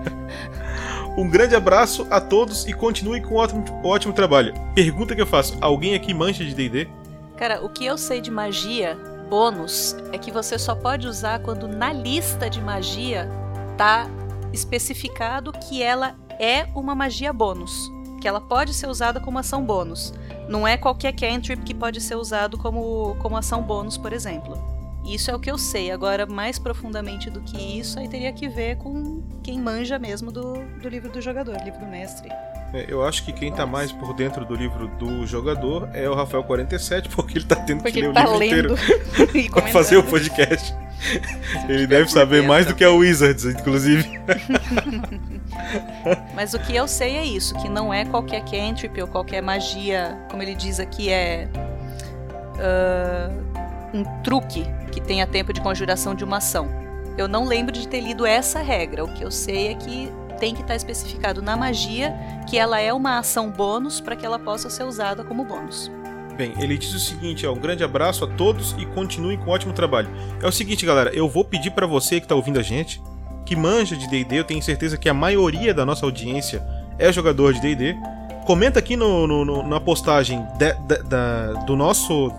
um grande abraço a todos e continue com um ótimo, ótimo trabalho. Pergunta que eu faço: alguém aqui mancha de DD? Cara, o que eu sei de magia bônus é que você só pode usar quando na lista de magia tá especificado que ela é uma magia bônus. Que ela pode ser usada como ação bônus. Não é qualquer cantrip que pode ser usado como, como ação bônus, por exemplo. Isso é o que eu sei. Agora, mais profundamente do que isso, aí teria que ver com quem manja mesmo do, do livro do jogador, livro do mestre. É, eu acho que quem tá mais por dentro do livro do jogador é o Rafael 47, porque ele tá tendo Porque que ler ele o tá livro lendo inteiro pra fazer o podcast. ele deve saber mais do que a Wizards, inclusive. Mas o que eu sei é isso, que não é qualquer cantrip ou qualquer magia, como ele diz aqui, é ah, um truque que tenha tempo de conjuração de uma ação. Eu não lembro de ter lido essa regra. O que eu sei é que tem que estar especificado na magia que ela é uma ação bônus para que ela possa ser usada como bônus. Bem, ele diz o seguinte, ó, um grande abraço a todos e continuem com um ótimo trabalho. É o seguinte, galera, eu vou pedir pra você que tá ouvindo a gente, que manja de D&D, eu tenho certeza que a maioria da nossa audiência é jogador de D&D. Comenta aqui no, no- no- na postagem de- de- da- do nosso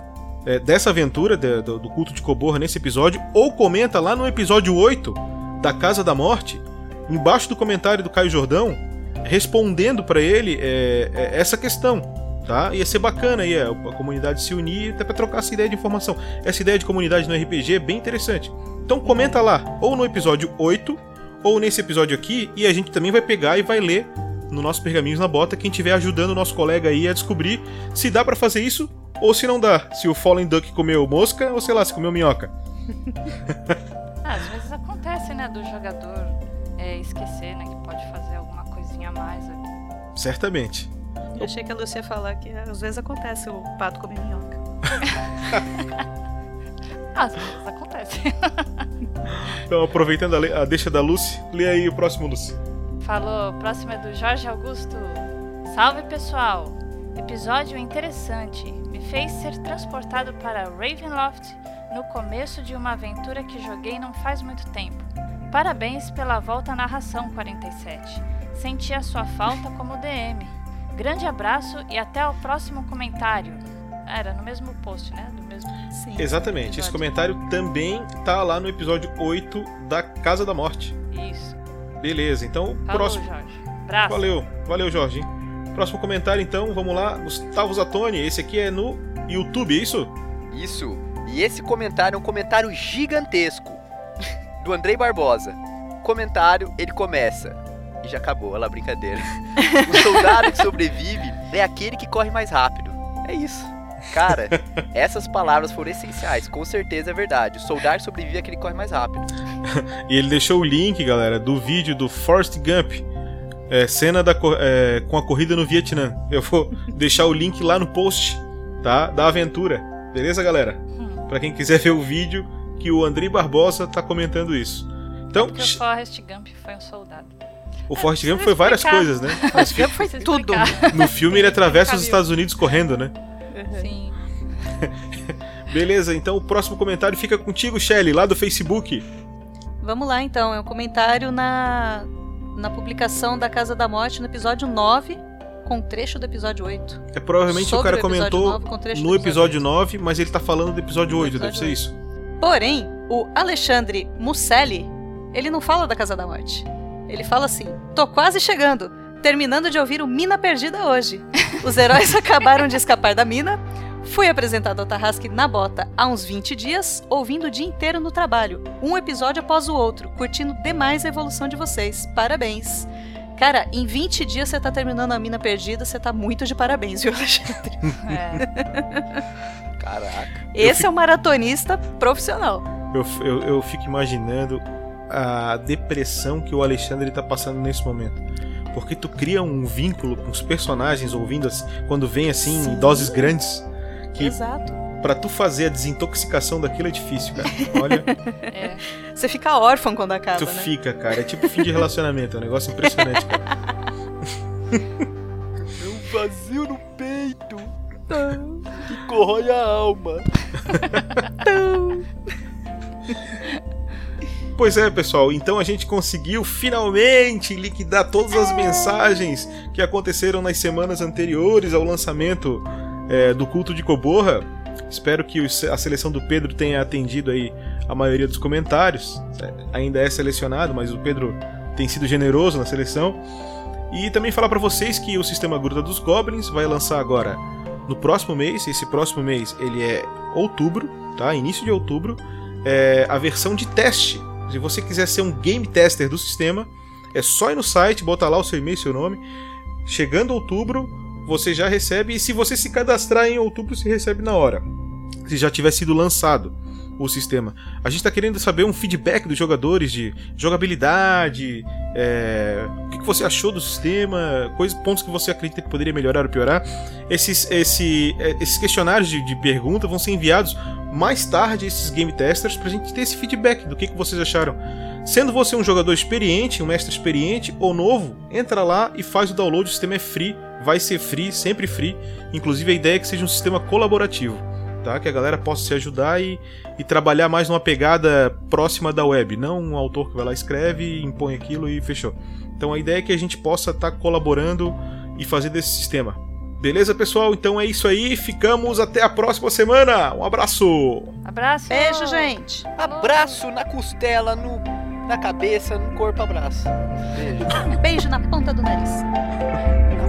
é, dessa aventura de- do, do culto de Coborra nesse episódio, ou comenta lá no episódio 8 da Casa da Morte, embaixo do comentário do Caio Jordão, respondendo pra ele é, é, essa questão tá? Ia ser bacana aí a, a comunidade se unir até pra trocar essa ideia de informação. Essa ideia de comunidade no RPG é bem interessante. Então comenta lá, ou no episódio 8, ou nesse episódio aqui, e a gente também vai pegar e vai ler no nosso Pergaminhos na Bota, quem estiver ajudando o nosso colega aí a descobrir se dá pra fazer isso ou se não dá. Se o Fallen Duck comeu mosca ou sei lá, se comeu minhoca. Ah, às vezes acontece, né, do jogador é, esquecer, né, que pode fazer alguma coisinha a mais ali. Certamente. Eu achei que a Lúcia ia falar que às vezes acontece o pato comer minhoca. Às vezes acontece. Então, aproveitando a, a deixa da Lucy, lê aí o próximo, Lucy. Falou, próximo é do Jorge Augusto. Salve pessoal! Episódio interessante. Me fez ser transportado para Ravenloft no começo de uma aventura que joguei não faz muito tempo. Parabéns pela volta à narração 47. Senti a sua falta como DM. Grande abraço e até o próximo comentário. Era no mesmo post, né? Do mesmo. Sim. Exatamente, esse comentário também tá lá no episódio 8 da Casa da Morte. Isso. Beleza, então o próximo. Jorge. Abraço. Valeu, valeu, Jorge. Próximo comentário, então, vamos lá. Gustavo Zatoni, esse aqui é no YouTube, é isso? Isso. E esse comentário é um comentário gigantesco do Andrei Barbosa. Comentário, ele começa. E já acabou, olha lá, brincadeira. O soldado que sobrevive é aquele que corre mais rápido. É isso. Cara, essas palavras foram essenciais, com certeza é verdade. O soldado sobrevive é aquele que corre mais rápido. E ele deixou o link, galera, do vídeo do Forrest Gump. É, cena da, é, com a corrida no Vietnã. Eu vou deixar o link lá no post, tá? Da aventura. Beleza, galera? Pra quem quiser ver o vídeo que o Andrei Barbosa tá comentando isso. Então, Porque o Forrest Gump foi um soldado. o Forrest Gump foi várias explicar. coisas, né? Mas Forrest Gump foi Tudo. no filme ele atravessa os Estados Unidos correndo, né? Sim. Beleza, então o próximo comentário fica contigo, Shelly, lá do Facebook. Vamos lá então, é um comentário na, na publicação da Casa da Morte no episódio 9, com trecho do episódio 8. É provavelmente Sobre o cara o episódio comentou 9 com trecho do no episódio episódio 9, mas ele tá falando do episódio 8, deve ser episódio isso. Porém, o Alexandre Musselli, ele não fala da Casa da Morte. Ele fala assim: tô quase chegando, terminando de ouvir o Mina Perdida hoje. Os heróis acabaram de escapar da mina. Fui apresentado ao Tarrasque na bota há uns 20 dias, ouvindo o dia inteiro no trabalho, um episódio após o outro, curtindo demais a evolução de vocês. Parabéns. Cara, em 20 dias você tá terminando a mina perdida, você tá muito de parabéns, viu, Alexandre? É. Caraca. Esse é um maratonista profissional. Eu, eu, eu fico imaginando a depressão que o Alexandre tá passando nesse momento. Porque tu cria um vínculo com os personagens ouvindo quando vem assim em Sim. doses grandes. Que Exato. pra tu fazer a desintoxicação daquilo é difícil, cara. Olha, É. Você fica órfão quando acaba, tu né? fica, cara. É tipo fim de relacionamento, é um negócio impressionante, cara. É um vazio no peito que corrói a alma. Pois é, pessoal, então a gente conseguiu finalmente liquidar todas as mensagens que aconteceram nas semanas anteriores ao lançamento é, do culto de Coborra. Espero que a seleção do Pedro tenha atendido aí a maioria dos comentários. É, Ainda é selecionado, mas o Pedro tem sido generoso na seleção. E também falar para vocês que o sistema Gruta dos Goblins vai lançar agora no próximo mês. Esse próximo mês ele é outubro, tá? Início de outubro. é, a versão de teste. Se você quiser ser um game tester do sistema, é só ir no site, botar lá o seu e-mail, seu nome. Chegando outubro, você já recebe. E se você se cadastrar em outubro, se recebe na hora. Se já tiver sido lançado o sistema. A gente está querendo saber um feedback dos jogadores de jogabilidade, é, o que, você achou do sistema, coisas, pontos que você acredita que poderia melhorar ou piorar. Esses, esse, é, esses questionários de, de pergunta vão ser enviados mais tarde esses game testers para a gente ter esse feedback do que, que vocês acharam. Sendo você um jogador experiente, um mestre experiente ou novo, entra lá e faz o download, o sistema é free, vai ser free, sempre free. Inclusive a ideia é que seja um sistema colaborativo tá? Que a galera possa se ajudar e, e trabalhar mais numa pegada próxima da web, não um autor que vai lá escreve, impõe aquilo e fechou. Então a ideia é que a gente possa estar tá colaborando e fazer desse sistema. Beleza, pessoal? Então é isso aí. Ficamos até a próxima semana. Um abraço. Abraço. Beijo, gente. Abraço na costela, no, na cabeça, no corpo, abraço. Beijo. Beijo na ponta do nariz.